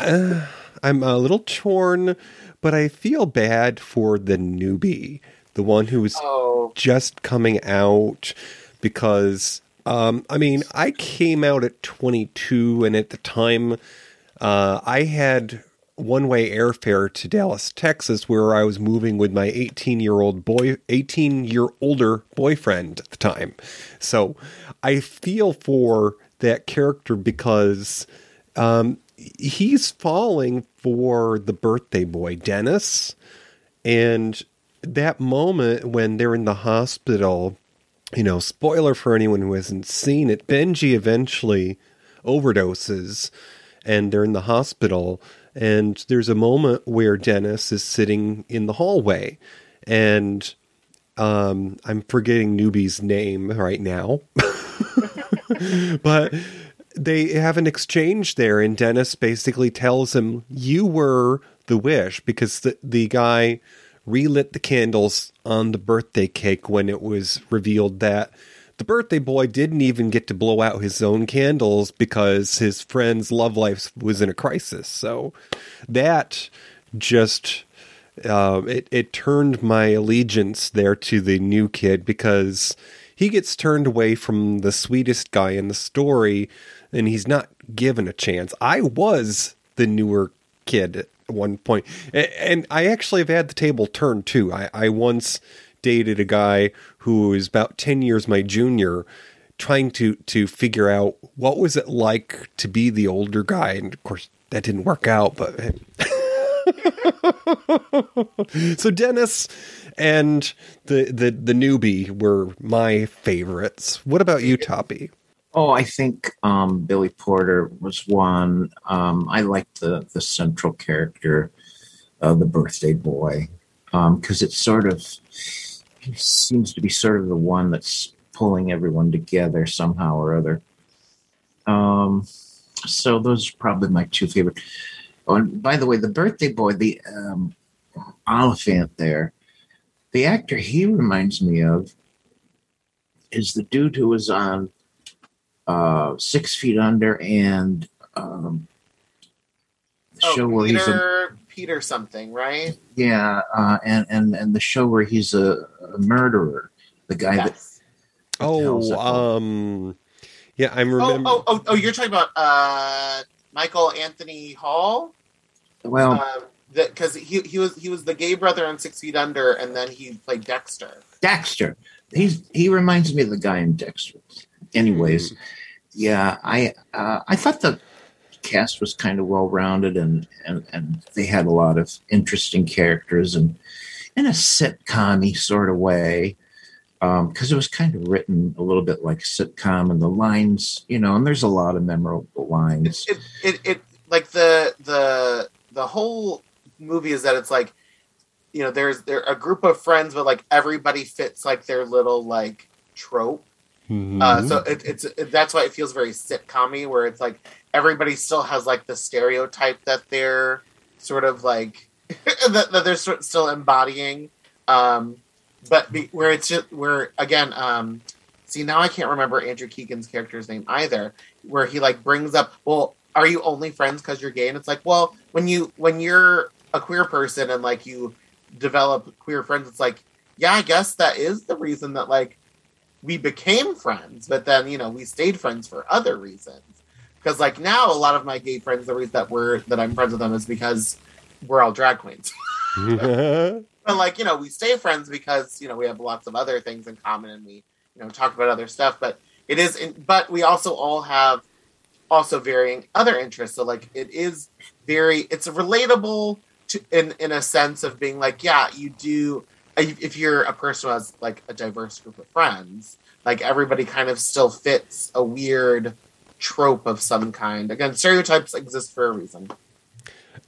uh, I'm a little torn, but I feel bad for the newbie, the one who's Oh. just coming out because um, I mean, I came out at 22, and at the time, uh, I had one way airfare to Dallas, Texas, where I was moving with my 18 year old boy, 18 year older boyfriend at the time. So I feel for that character because um, he's falling for the birthday boy, Dennis. And that moment when they're in the hospital, you know, spoiler for anyone who hasn't seen it, Benji eventually overdoses and they're in the hospital. And there's a moment where Dennis is sitting in the hallway and um, I'm forgetting Newbie's name right now. but they have an exchange there, and Dennis basically tells him, You were the wish because the, the guy relit the candles on the birthday cake when it was revealed that the birthday boy didn't even get to blow out his own candles because his friend's love life was in a crisis. So that just uh, it it turned my allegiance there to the new kid because he gets turned away from the sweetest guy in the story and he's not given a chance. I was the newer kid at one point, and I actually have had the table turned too. I, I once dated a guy who was about ten years my junior, trying to to figure out what was it like to be the older guy, and of course that didn't work out. But so Dennis and the the the newbie were my favorites. What about you, Toppy? Oh, I think um, Billy Porter was one. Um, I liked the the central character, uh, the birthday boy, because it's sort of seems to be sort of the one that's pulling everyone together somehow or other. Um, so those are probably my two favorite. Oh, and by the way, the birthday boy, the um, Olyphant there, the actor he reminds me of is the dude who was on uh, Six Feet Under and um, show Oh, where he's a Peter, Peter something, right? yeah, uh, and and and the show where he's a, a murderer, the guy that that Oh, um, yeah, I'm Oh, remember. oh, oh, oh, you're talking about uh, Michael Anthony Hall? Well, because he he was he was the gay brother in Six Feet Under, and then he played Dexter. Dexter. He's he reminds me of the guy in Dexter. Anyways, yeah, I uh, I thought the cast was kind of well rounded and, and and they had a lot of interesting characters and in a sitcom sort of way um, because it was kind of written a little bit like sitcom and the lines you know and there's a lot of memorable lines. It it, it like the the the whole movie is that it's like you know there's there a group of friends but like everybody fits like their little like trope Uh, so it, it's it, that's why it feels very sitcom where it's like everybody still has like the stereotype that they're sort of like that, that they're sort still embodying. Um, but be, where it's just where again, um, see now I can't remember Andrew Keegan's character's name either. Where he like brings up, well, are you only friends because you're gay? And it's like, well, when you when you're a queer person and like you develop queer friends, it's like, yeah, I guess that is the reason that like we became friends, but then you know we stayed friends for other reasons. Because like now, a lot of my gay friends, the reason that we're that I'm friends with them is because we're all drag queens. but like you know, we stay friends because you know we have lots of other things in common, and we you know talk about other stuff. But it is, in, but we also all have also varying other interests. So like it is very, it's relatable to in in a sense of being like, yeah, you do if you're a person who has like a diverse group of friends, like everybody kind of still fits a weird trope of some kind. Again, stereotypes exist for a reason.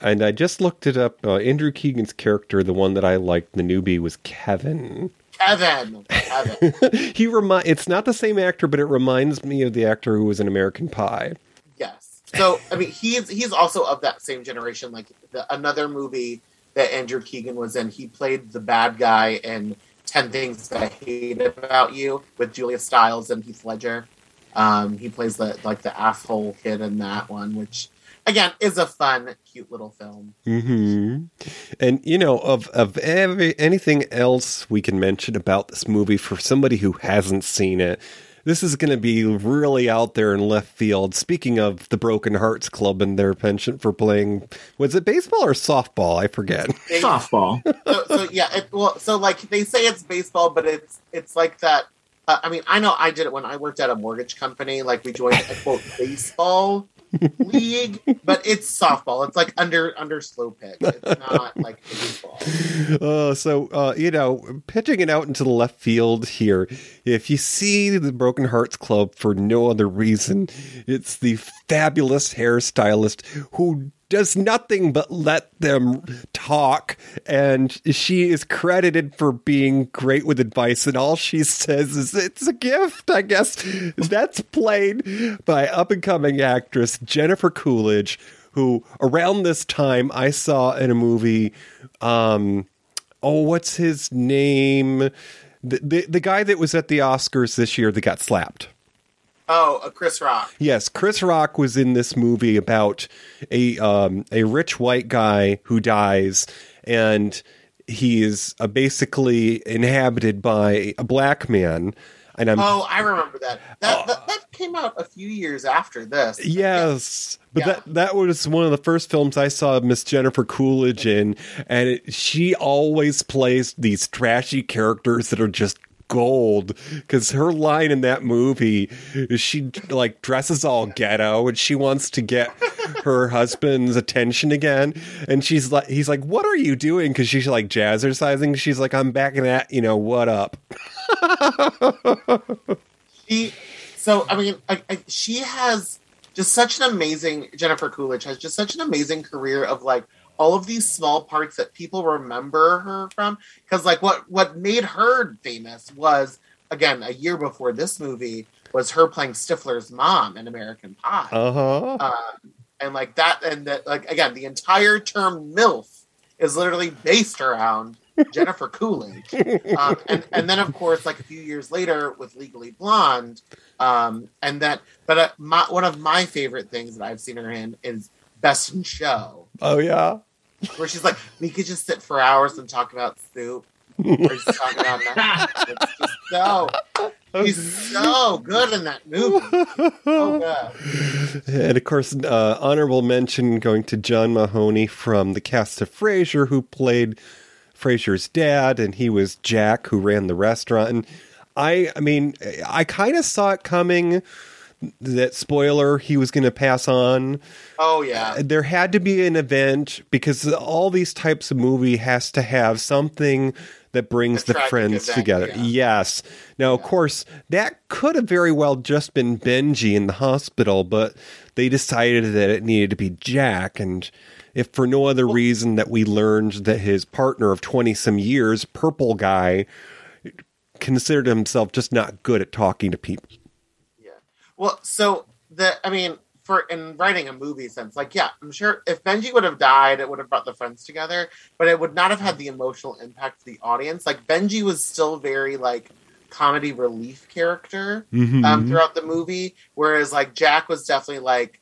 And I just looked it up. Uh, Andrew Keegan's character, the one that I liked, the newbie, was Kevin. Kevin, Kevin. he remind. It's not the same actor, but it reminds me of the actor who was in American Pie. yes. So I mean, he's he's also of that same generation. Like the, another movie that Andrew Keegan was in. He played the bad guy in Ten Things That I Hate About You with Julia Stiles and Heath Ledger. Um, he plays the like the asshole kid in that one, which again is a fun, cute little film. hmm And you know, of of every, anything else we can mention about this movie for somebody who hasn't seen it, this is going to be really out there in left field. Speaking of the Broken Hearts Club and their penchant for playing, was it baseball or softball? I forget. Softball. so, so yeah, it, well, so like they say it's baseball, but it's it's like that. Uh, I mean, I know I did it when I worked at a mortgage company. Like we joined a quote baseball league, but it's softball. It's like under under slow pitch. It's not like baseball. Uh, so uh, you know, pitching it out into the left field here. If you see the Broken Hearts Club for no other reason, it's the fabulous hairstylist who does nothing but let them talk, and she is credited for being great with advice. And all she says is, "It's a gift." I guess that's played by up and coming actress Jennifer Coolidge, who around this time I saw in a movie. Um, oh, what's his name? The, the the guy that was at the Oscars this year that got slapped. Oh, uh, Chris Rock. Yes, Chris Rock was in this movie about a um, a rich white guy who dies, and he is uh, basically inhabited by a black man. And I'm Oh, I remember that. That, that. that came out a few years after this. Yes, but Yeah. that that was one of the first films I saw Miss Jennifer Coolidge in, and it, she always plays these trashy characters that are just gold. Because her line in that movie, she like dresses all ghetto, and she wants to get her husband's attention again, and she's like, he's like, "What are you doing?" Because she's like jazzercising. She's like, "I'm back in that, you know, what up." She, so I mean, I, I, she has just such an amazing. Jennifer Coolidge has just such an amazing career of like all of these small parts that people remember her from. Because like what what made her famous was again a year before this movie was her playing Stifler's mom in American Pie. Uh huh. Um, and like that, and that, like again, the entire term MILF is literally based around Jennifer Coolidge. Um, and, and then, of course, like a few years later with Legally Blonde. Um, and that, but uh, my, one of my favorite things that I've seen her in is Best in Show, Oh yeah. Where she's like, we could just sit for hours and talk about soup. Or he's talking about that. It's just so he's so good in that movie. So good. And of course, uh, honorable mention going to John Mahoney from the cast of Frasier, who played Frasier's dad, and he was Jack, who ran the restaurant. And I, I mean, I kind of saw it coming. That spoiler, he was going to pass on. Oh yeah. Uh, there had to be an event because all these types of movie has to have something that brings the friends event, together. yeah. Yes. Now, of course, that could have very well just been Benji in the hospital, but they decided that it needed to be Jack. And if for no other reason that we learned that his partner of 20 some years, Purple Guy, considered himself just not good at talking to people. Well, so the I mean, for in writing a movie sense, like yeah, I'm sure if Benji would have died, it would have brought the friends together, but it would not have had the emotional impact to the audience. Like Benji was still very like comedy relief character Mhm. um, throughout the movie, whereas like Jack was definitely like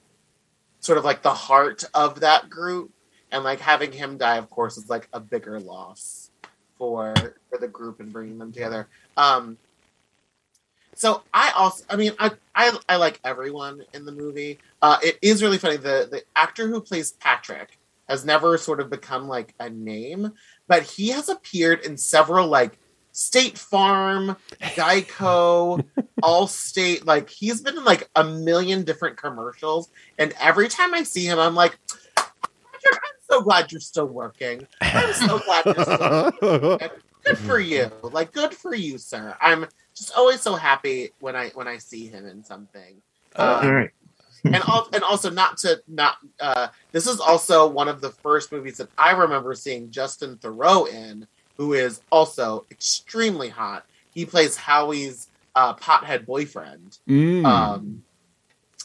sort of like the heart of that group, and like having him die, of course, is like a bigger loss for for the group and bringing them together. Um, so I also, I mean, I, I, I like everyone in the movie. Uh, it is really funny. The the actor who plays Patrick has never sort of become like a name, but he has appeared in several like State Farm, Geico, Allstate. Like he's been in like a million different commercials, and every time I see him, I'm like, Patrick, I'm so glad you're still working. I'm so glad you're still working. good for you. Like good for you, sir. I'm just always so happy when I when I see him in something. All Um, right. and al- and also not to not uh, this is also one of the first movies that I remember seeing Justin Theroux in, who is also extremely hot. He plays Howie's uh, pothead boyfriend, Mm. um,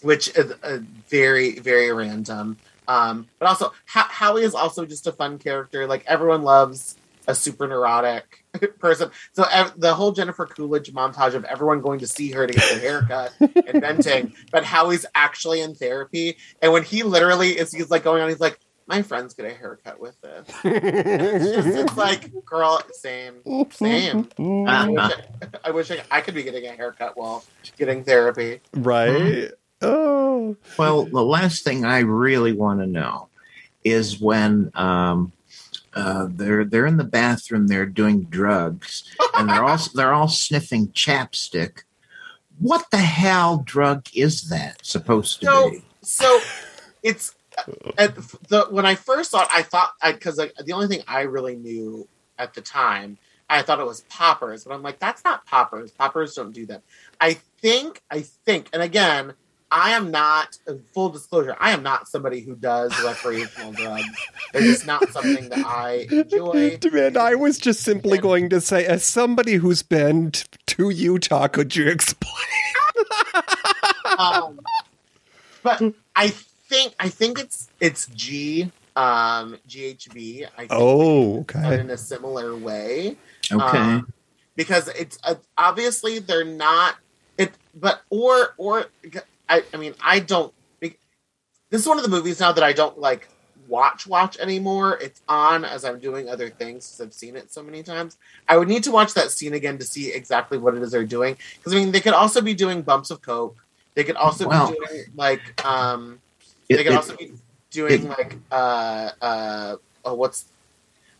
which is uh, very very random. Um, but also Ho- Howie is also just a fun character. Like everyone loves a super neurotic person. So ev- the whole Jennifer Coolidge montage of everyone going to see her to get their haircut and venting, but Howie's actually in therapy. And when he literally is, he's like going on, he's like, "My friends get a haircut with this." it's, just, it's like, girl, same, same. I wish, I, I, wish I, I could be getting a haircut while getting therapy. Right? Oh. Well, the last thing I really want to know is when um, uh, they're they're in the bathroom, they're doing drugs, and they're all they're all sniffing chapstick. What the hell drug is that supposed to So, be? so it's at the when I first saw it, I thought because the only thing I really knew at the time, I thought it was poppers, but I'm like, that's not poppers. Poppers don't do that. I think, I think, and again, I am not full disclosure. I am not somebody who does recreational drugs. They're just not something that I enjoy. And I was just simply going to say, as somebody who's been t- to Utah, could you explain? um, but I think I think it's it's G um GHB. I think Oh, okay. in a similar way. Okay. Um, because it's uh, obviously they're not it, but or or I I mean I don't. This is one of the movies now that I don't like watch watch anymore. It's on as I'm doing other things because I've seen it so many times. I would need to watch that scene again to see exactly what it is they're doing. Because I mean, they could also be doing bumps of coke. They could also be doing like um. it- they could it- also be doing it- like uh uh oh what's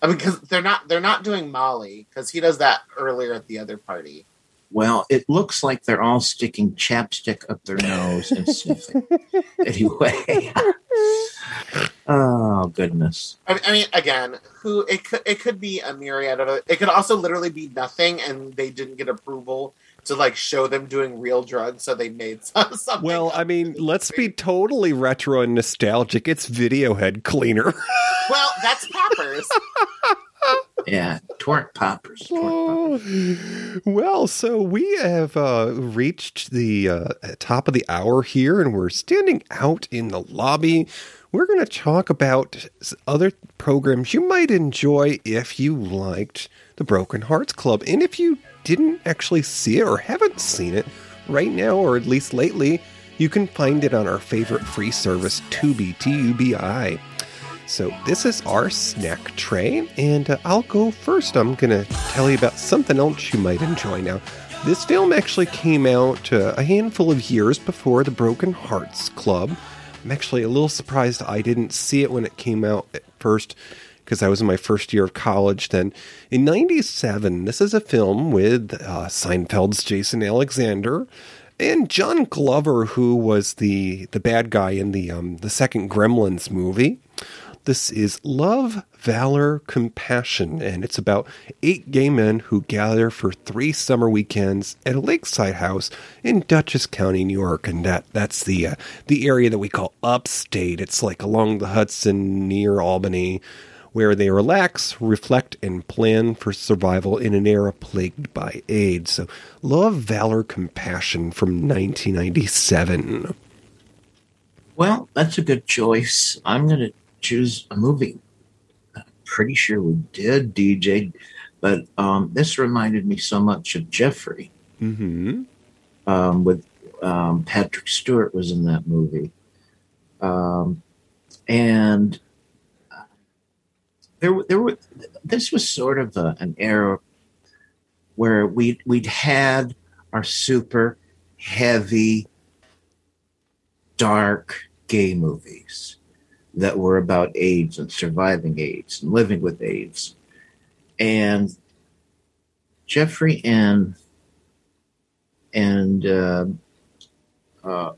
I mean because they're not they're not doing Molly because he does that earlier at the other party. Well, it looks like they're all sticking chapstick up their nose and sniffing. anyway. oh goodness. I mean, I mean, again, who it could it could be a myriad of it. It could also literally be nothing, and they didn't get approval to like show them doing real drugs, so they made some, something. Well, I mean, let's be totally retro and nostalgic. It's Video Head Cleaner. Well, that's poppers. Yeah, twerk poppers. Oh, well, so we have uh, reached the uh, top of the hour here, and we're standing out in the lobby. We're going to talk about other programs you might enjoy if you liked the Broken Hearts Club. And if you didn't actually see it or haven't seen it right now, or at least lately, you can find it on our favorite free service, Tubi, T U B I. So, this is our snack tray, and uh, I'll go first. I'm going to tell you about something else you might enjoy now. This film actually came out uh, a handful of years before the Broken Hearts Club. I'm actually a little surprised I didn't see it when it came out at first because I was in my first year of college then. In 97, this is a film with uh, Seinfeld's Jason Alexander and John Glover, who was the, the bad guy in the, um, the second Gremlins movie. This is Love, Valor, Compassion, and it's about eight gay men who gather for three summer weekends at a lakeside house in Dutchess County, New York, and that that's the uh, the area that we call upstate. It's like along the Hudson near Albany, where they relax, reflect, and plan for survival in an era plagued by AIDS. So, Love, Valor, Compassion from 1997. Well, that's a good choice. I'm going to choose a movie. I'm pretty sure we did, DJ, but um, this reminded me so much of Jeffrey. Mm-hmm. Um, with um, Patrick Stewart was in that movie, um, and there, there were. This was sort of a, an era where we we'd had our super heavy, dark gay movies that were about AIDS and surviving AIDS and living with AIDS. And Jeffrey and and uh, uh,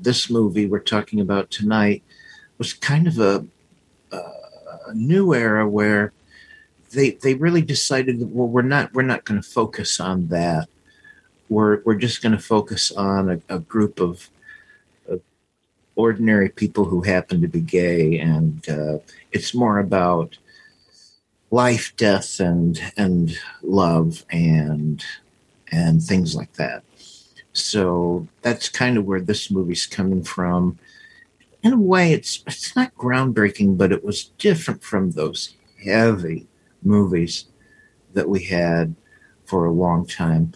this movie we're talking about tonight was kind of a, a new era where they they really decided that, well we're not we're not going to focus on that we're we're just going to focus on a, a group of ordinary people who happen to be gay, and uh, it's more about life, death, and and love, and and things like that. So that's kind of where this movie's coming from. In a way, it's it's not groundbreaking, but it was different from those heavy movies that we had for a long time.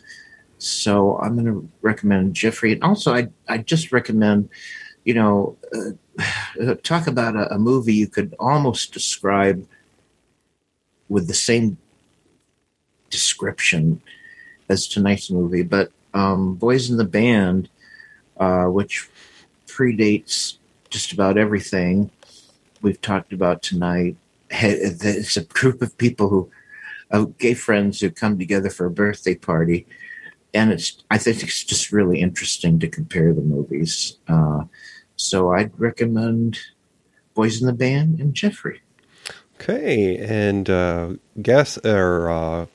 So I'm going to recommend Jeffrey, and also I I just recommend you know, uh, talk about a, a, movie you could almost describe with the same description as tonight's movie, but um, Boys in the Band, uh, which predates just about everything we've talked about tonight. It's a group of people who, uh, gay friends who come together for a birthday party. And it's, I think it's just really interesting to compare the movies. Uh, so I'd recommend Boys in the Band and Jeffrey. Okay, and uh, guess or uh,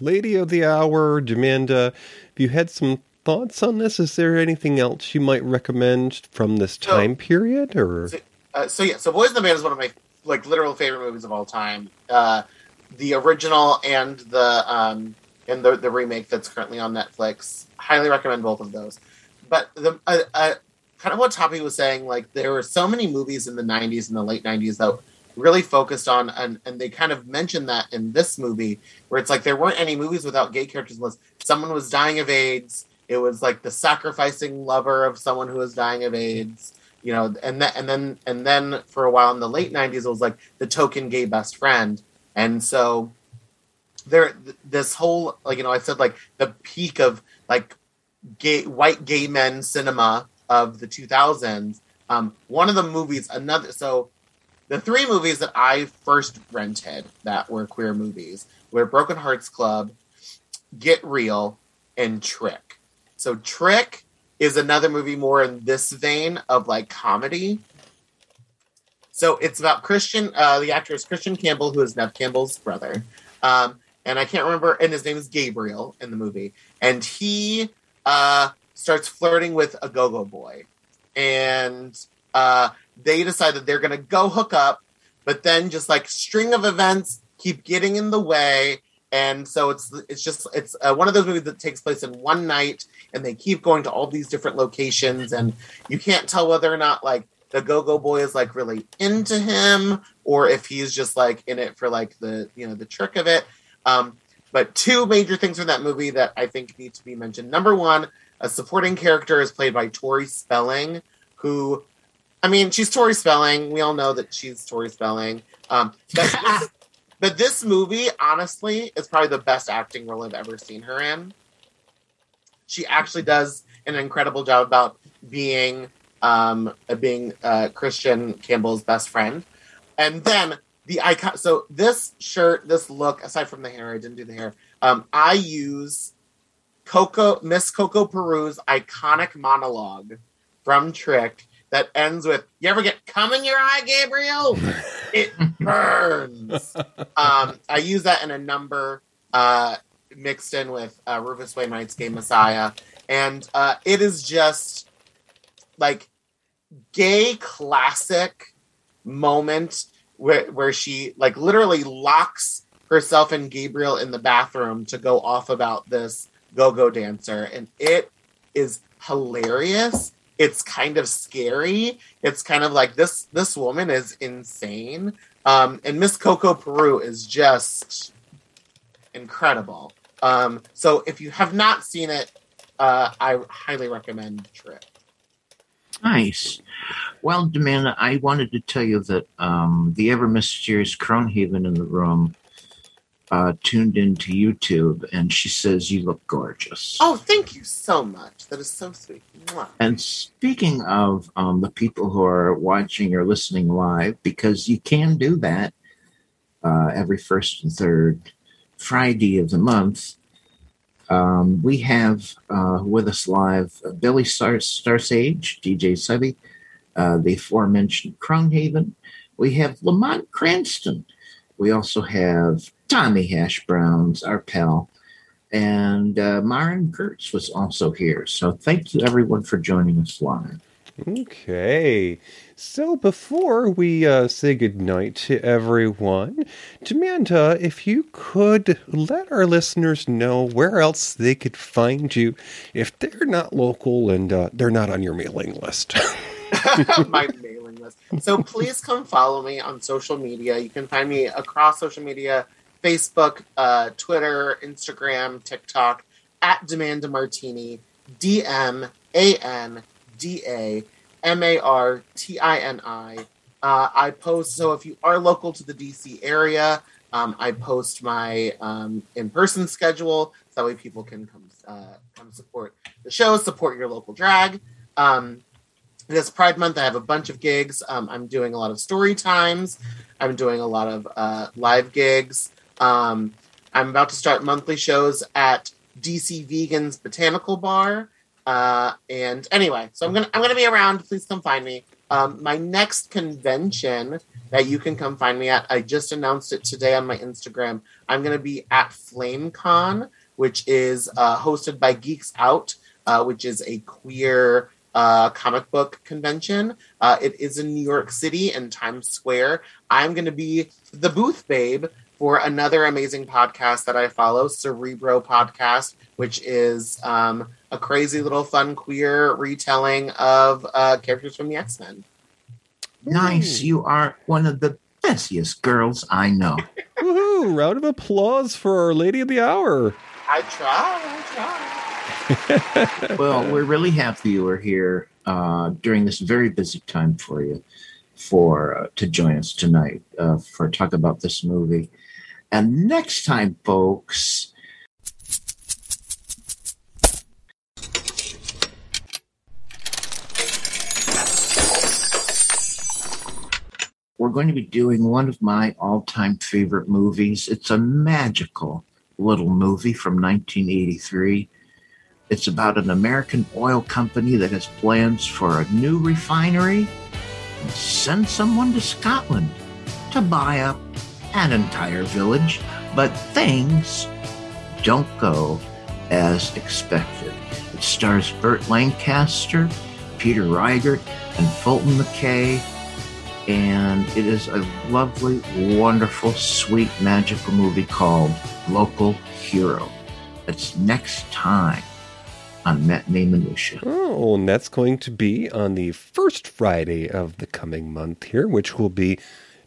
lady of the hour, Jamanda, if you had some thoughts on this, is there anything else you might recommend from this time so, period? Or so, uh, so, yeah, so Boys in the Band is one of my like literal favorite movies of all time. Uh, the original and the um, and the the remake that's currently on Netflix. Highly recommend both of those. But the uh, uh, kind of what Toppy was saying, like there were so many movies in the 90s and the late 90s that really focused on, and, and they kind of mentioned that in this movie, where it's like there weren't any movies without gay characters unless someone was dying of AIDS. It was like the sacrificing lover of someone who was dying of AIDS, you know, and then and then and then for a while in the late 90s, it was like the token gay best friend. And so there, this whole, like, you know, I said like the peak of like gay, white gay men cinema of the 2000s. Um, one of the movies, another, so the three movies that I first rented that were queer movies were Broken Hearts Club, Get Real, and Trick. So Trick is another movie more in this vein of like comedy. So it's about Christian, uh, the actor is Christian Campbell, who is Neve Campbell's brother. Um, and I can't remember, and his name is Gabriel in the movie. And he uh, starts flirting with a go-go boy, and uh, they decide that they're going to go hook up, but then just like string of events keep getting in the way, and so it's it's just it's uh, one of those movies that takes place in one night, and they keep going to all these different locations, and you can't tell whether or not like the go-go boy is like really into him or if he's just like in it for like the you know the trick of it um, but two major things from that movie that i think need to be mentioned number one a supporting character is played by Tori Spelling, who I mean, she's Tori Spelling. We all know that she's Tori Spelling. Um, but, this, but this movie, honestly, is probably the best acting role I've ever seen her in. She actually does an incredible job about being um, being uh, Christian Campbell's best friend, and then the icon. So this shirt, this look, aside from the hair, I didn't do the hair. Um, I use Coco Miss Coco Peru's iconic monologue from Trick that ends with "You ever get cum in your eye, Gabriel? It burns." um, I use that in a number uh, mixed in with uh, Rufus Wainwright's Gay Messiah, and uh, it is just like gay classic moment where where she like literally locks herself and Gabriel in the bathroom to go off about this go-go dancer. And it is hilarious. It's kind of scary. It's kind of like this this woman is insane. Um and miss coco peru is just incredible. Um so if you have not seen it uh i highly recommend Trick. Nice. Well, Demanda, I wanted to tell you that um, the ever mysterious Cronehaven in the room uh, tuned into YouTube, and she says you look gorgeous. oh thank you so much that is so sweet Mwah. And speaking of um, the people who are watching or listening live, because you can do that uh, every first and third Friday of the month, um, we have uh, with us live uh, Billy Star- Starsage, DJ Subby, uh, the aforementioned Cronehaven. We have Lamont Cranston. We also have Tommy Hash Browns, our pal. And uh, Myron Kurtz was also here. So thank you, everyone, for joining us live. Okay. So before we uh, say goodnight to everyone, Demanda, if you could let our listeners know where else they could find you if they're not local and uh, they're not on your mailing list. my mailing list. So please come follow me on social media. You can find me across social media Facebook, uh, Twitter, Instagram, TikTok at Demanda Martini, D M A N D A M A R T I N I. Uh, post, so if you are local to the DC area, um, I post my um, in person schedule so that way people can come, uh, come support the show, support your local drag. Um, this Pride Month, I have a bunch of gigs. Um, I'm doing a lot of story times. I'm doing a lot of uh, live gigs. Um, I'm about to start monthly shows at DC Vegans Botanical Bar. Uh, and anyway, so I'm gonna I'm gonna be around. Please come find me. Um, my next convention that you can come find me at, I just announced it today on my Instagram. I'm gonna be at FlameCon, which is uh, hosted by Geeks Out, uh, which is a queer uh, comic book convention. Uh, it is in New York City in Times Square. I'm going to be the booth babe for another amazing podcast that I follow, Cerebro Podcast, which is um, a crazy little fun queer retelling of uh, characters from the X Men. Nice. You are one of the bestiest girls I know. Woohoo! Round of applause for Our Lady of the Hour. I try, I try. Well, we're really happy you were here uh, during this very busy time for you for uh, to join us tonight uh, for talk about this movie. And next time, folks, we're going to be doing one of my all-time favorite movies. It's a magical little movie from 1983. It's about an American oil company that has plans for a new refinery and send someone to Scotland to buy up an entire village, but things don't go as expected. It stars Burt Lancaster, Peter Riegert, and Fulton Mackay, and it is a lovely, wonderful, sweet, magical movie called Local Hero. It's next time Matinee Minutia. Oh, and that's going to be on the first Friday of the coming month here, which will be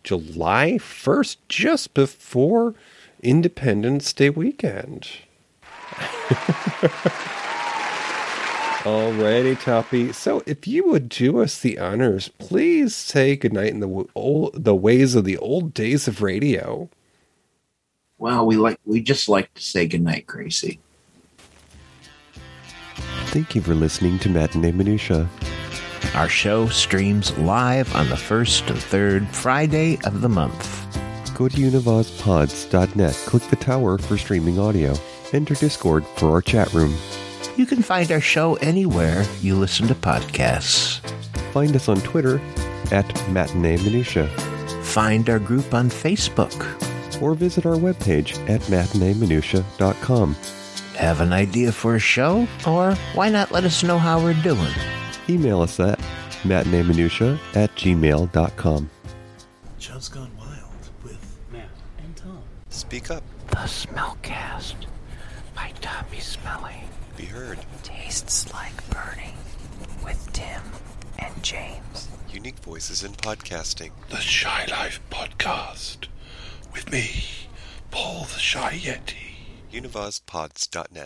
July 1st, just before Independence Day weekend. Alrighty, Toppy. So, if you would do us the honors, please say goodnight in the w- old, the ways of the old days of radio. Well, we like we just like to say goodnight, Gracie. Thank you for listening to Matinee Minutia. Our show streams live on the first and third Friday of the month. Go to univazpods.net, click the tower for streaming audio. Enter Discord for our chat room. You can find our show anywhere you listen to podcasts. Find us on Twitter at Matinee Minutia. Find our group on Facebook. Or visit our webpage at matineeminutia.com. Have an idea for a show? Or why not let us know how we're doing? Email us at matineeminutia at gmail.com. Chubb's Gone Wild with Matt and Tom. Speak up. The Smellcast by Tommy Smelly. Be heard. Tastes like burning with Tim and James. Unique voices in podcasting. The Shy Life Podcast with me, Paul the Shy Yeti. Univazpods.net.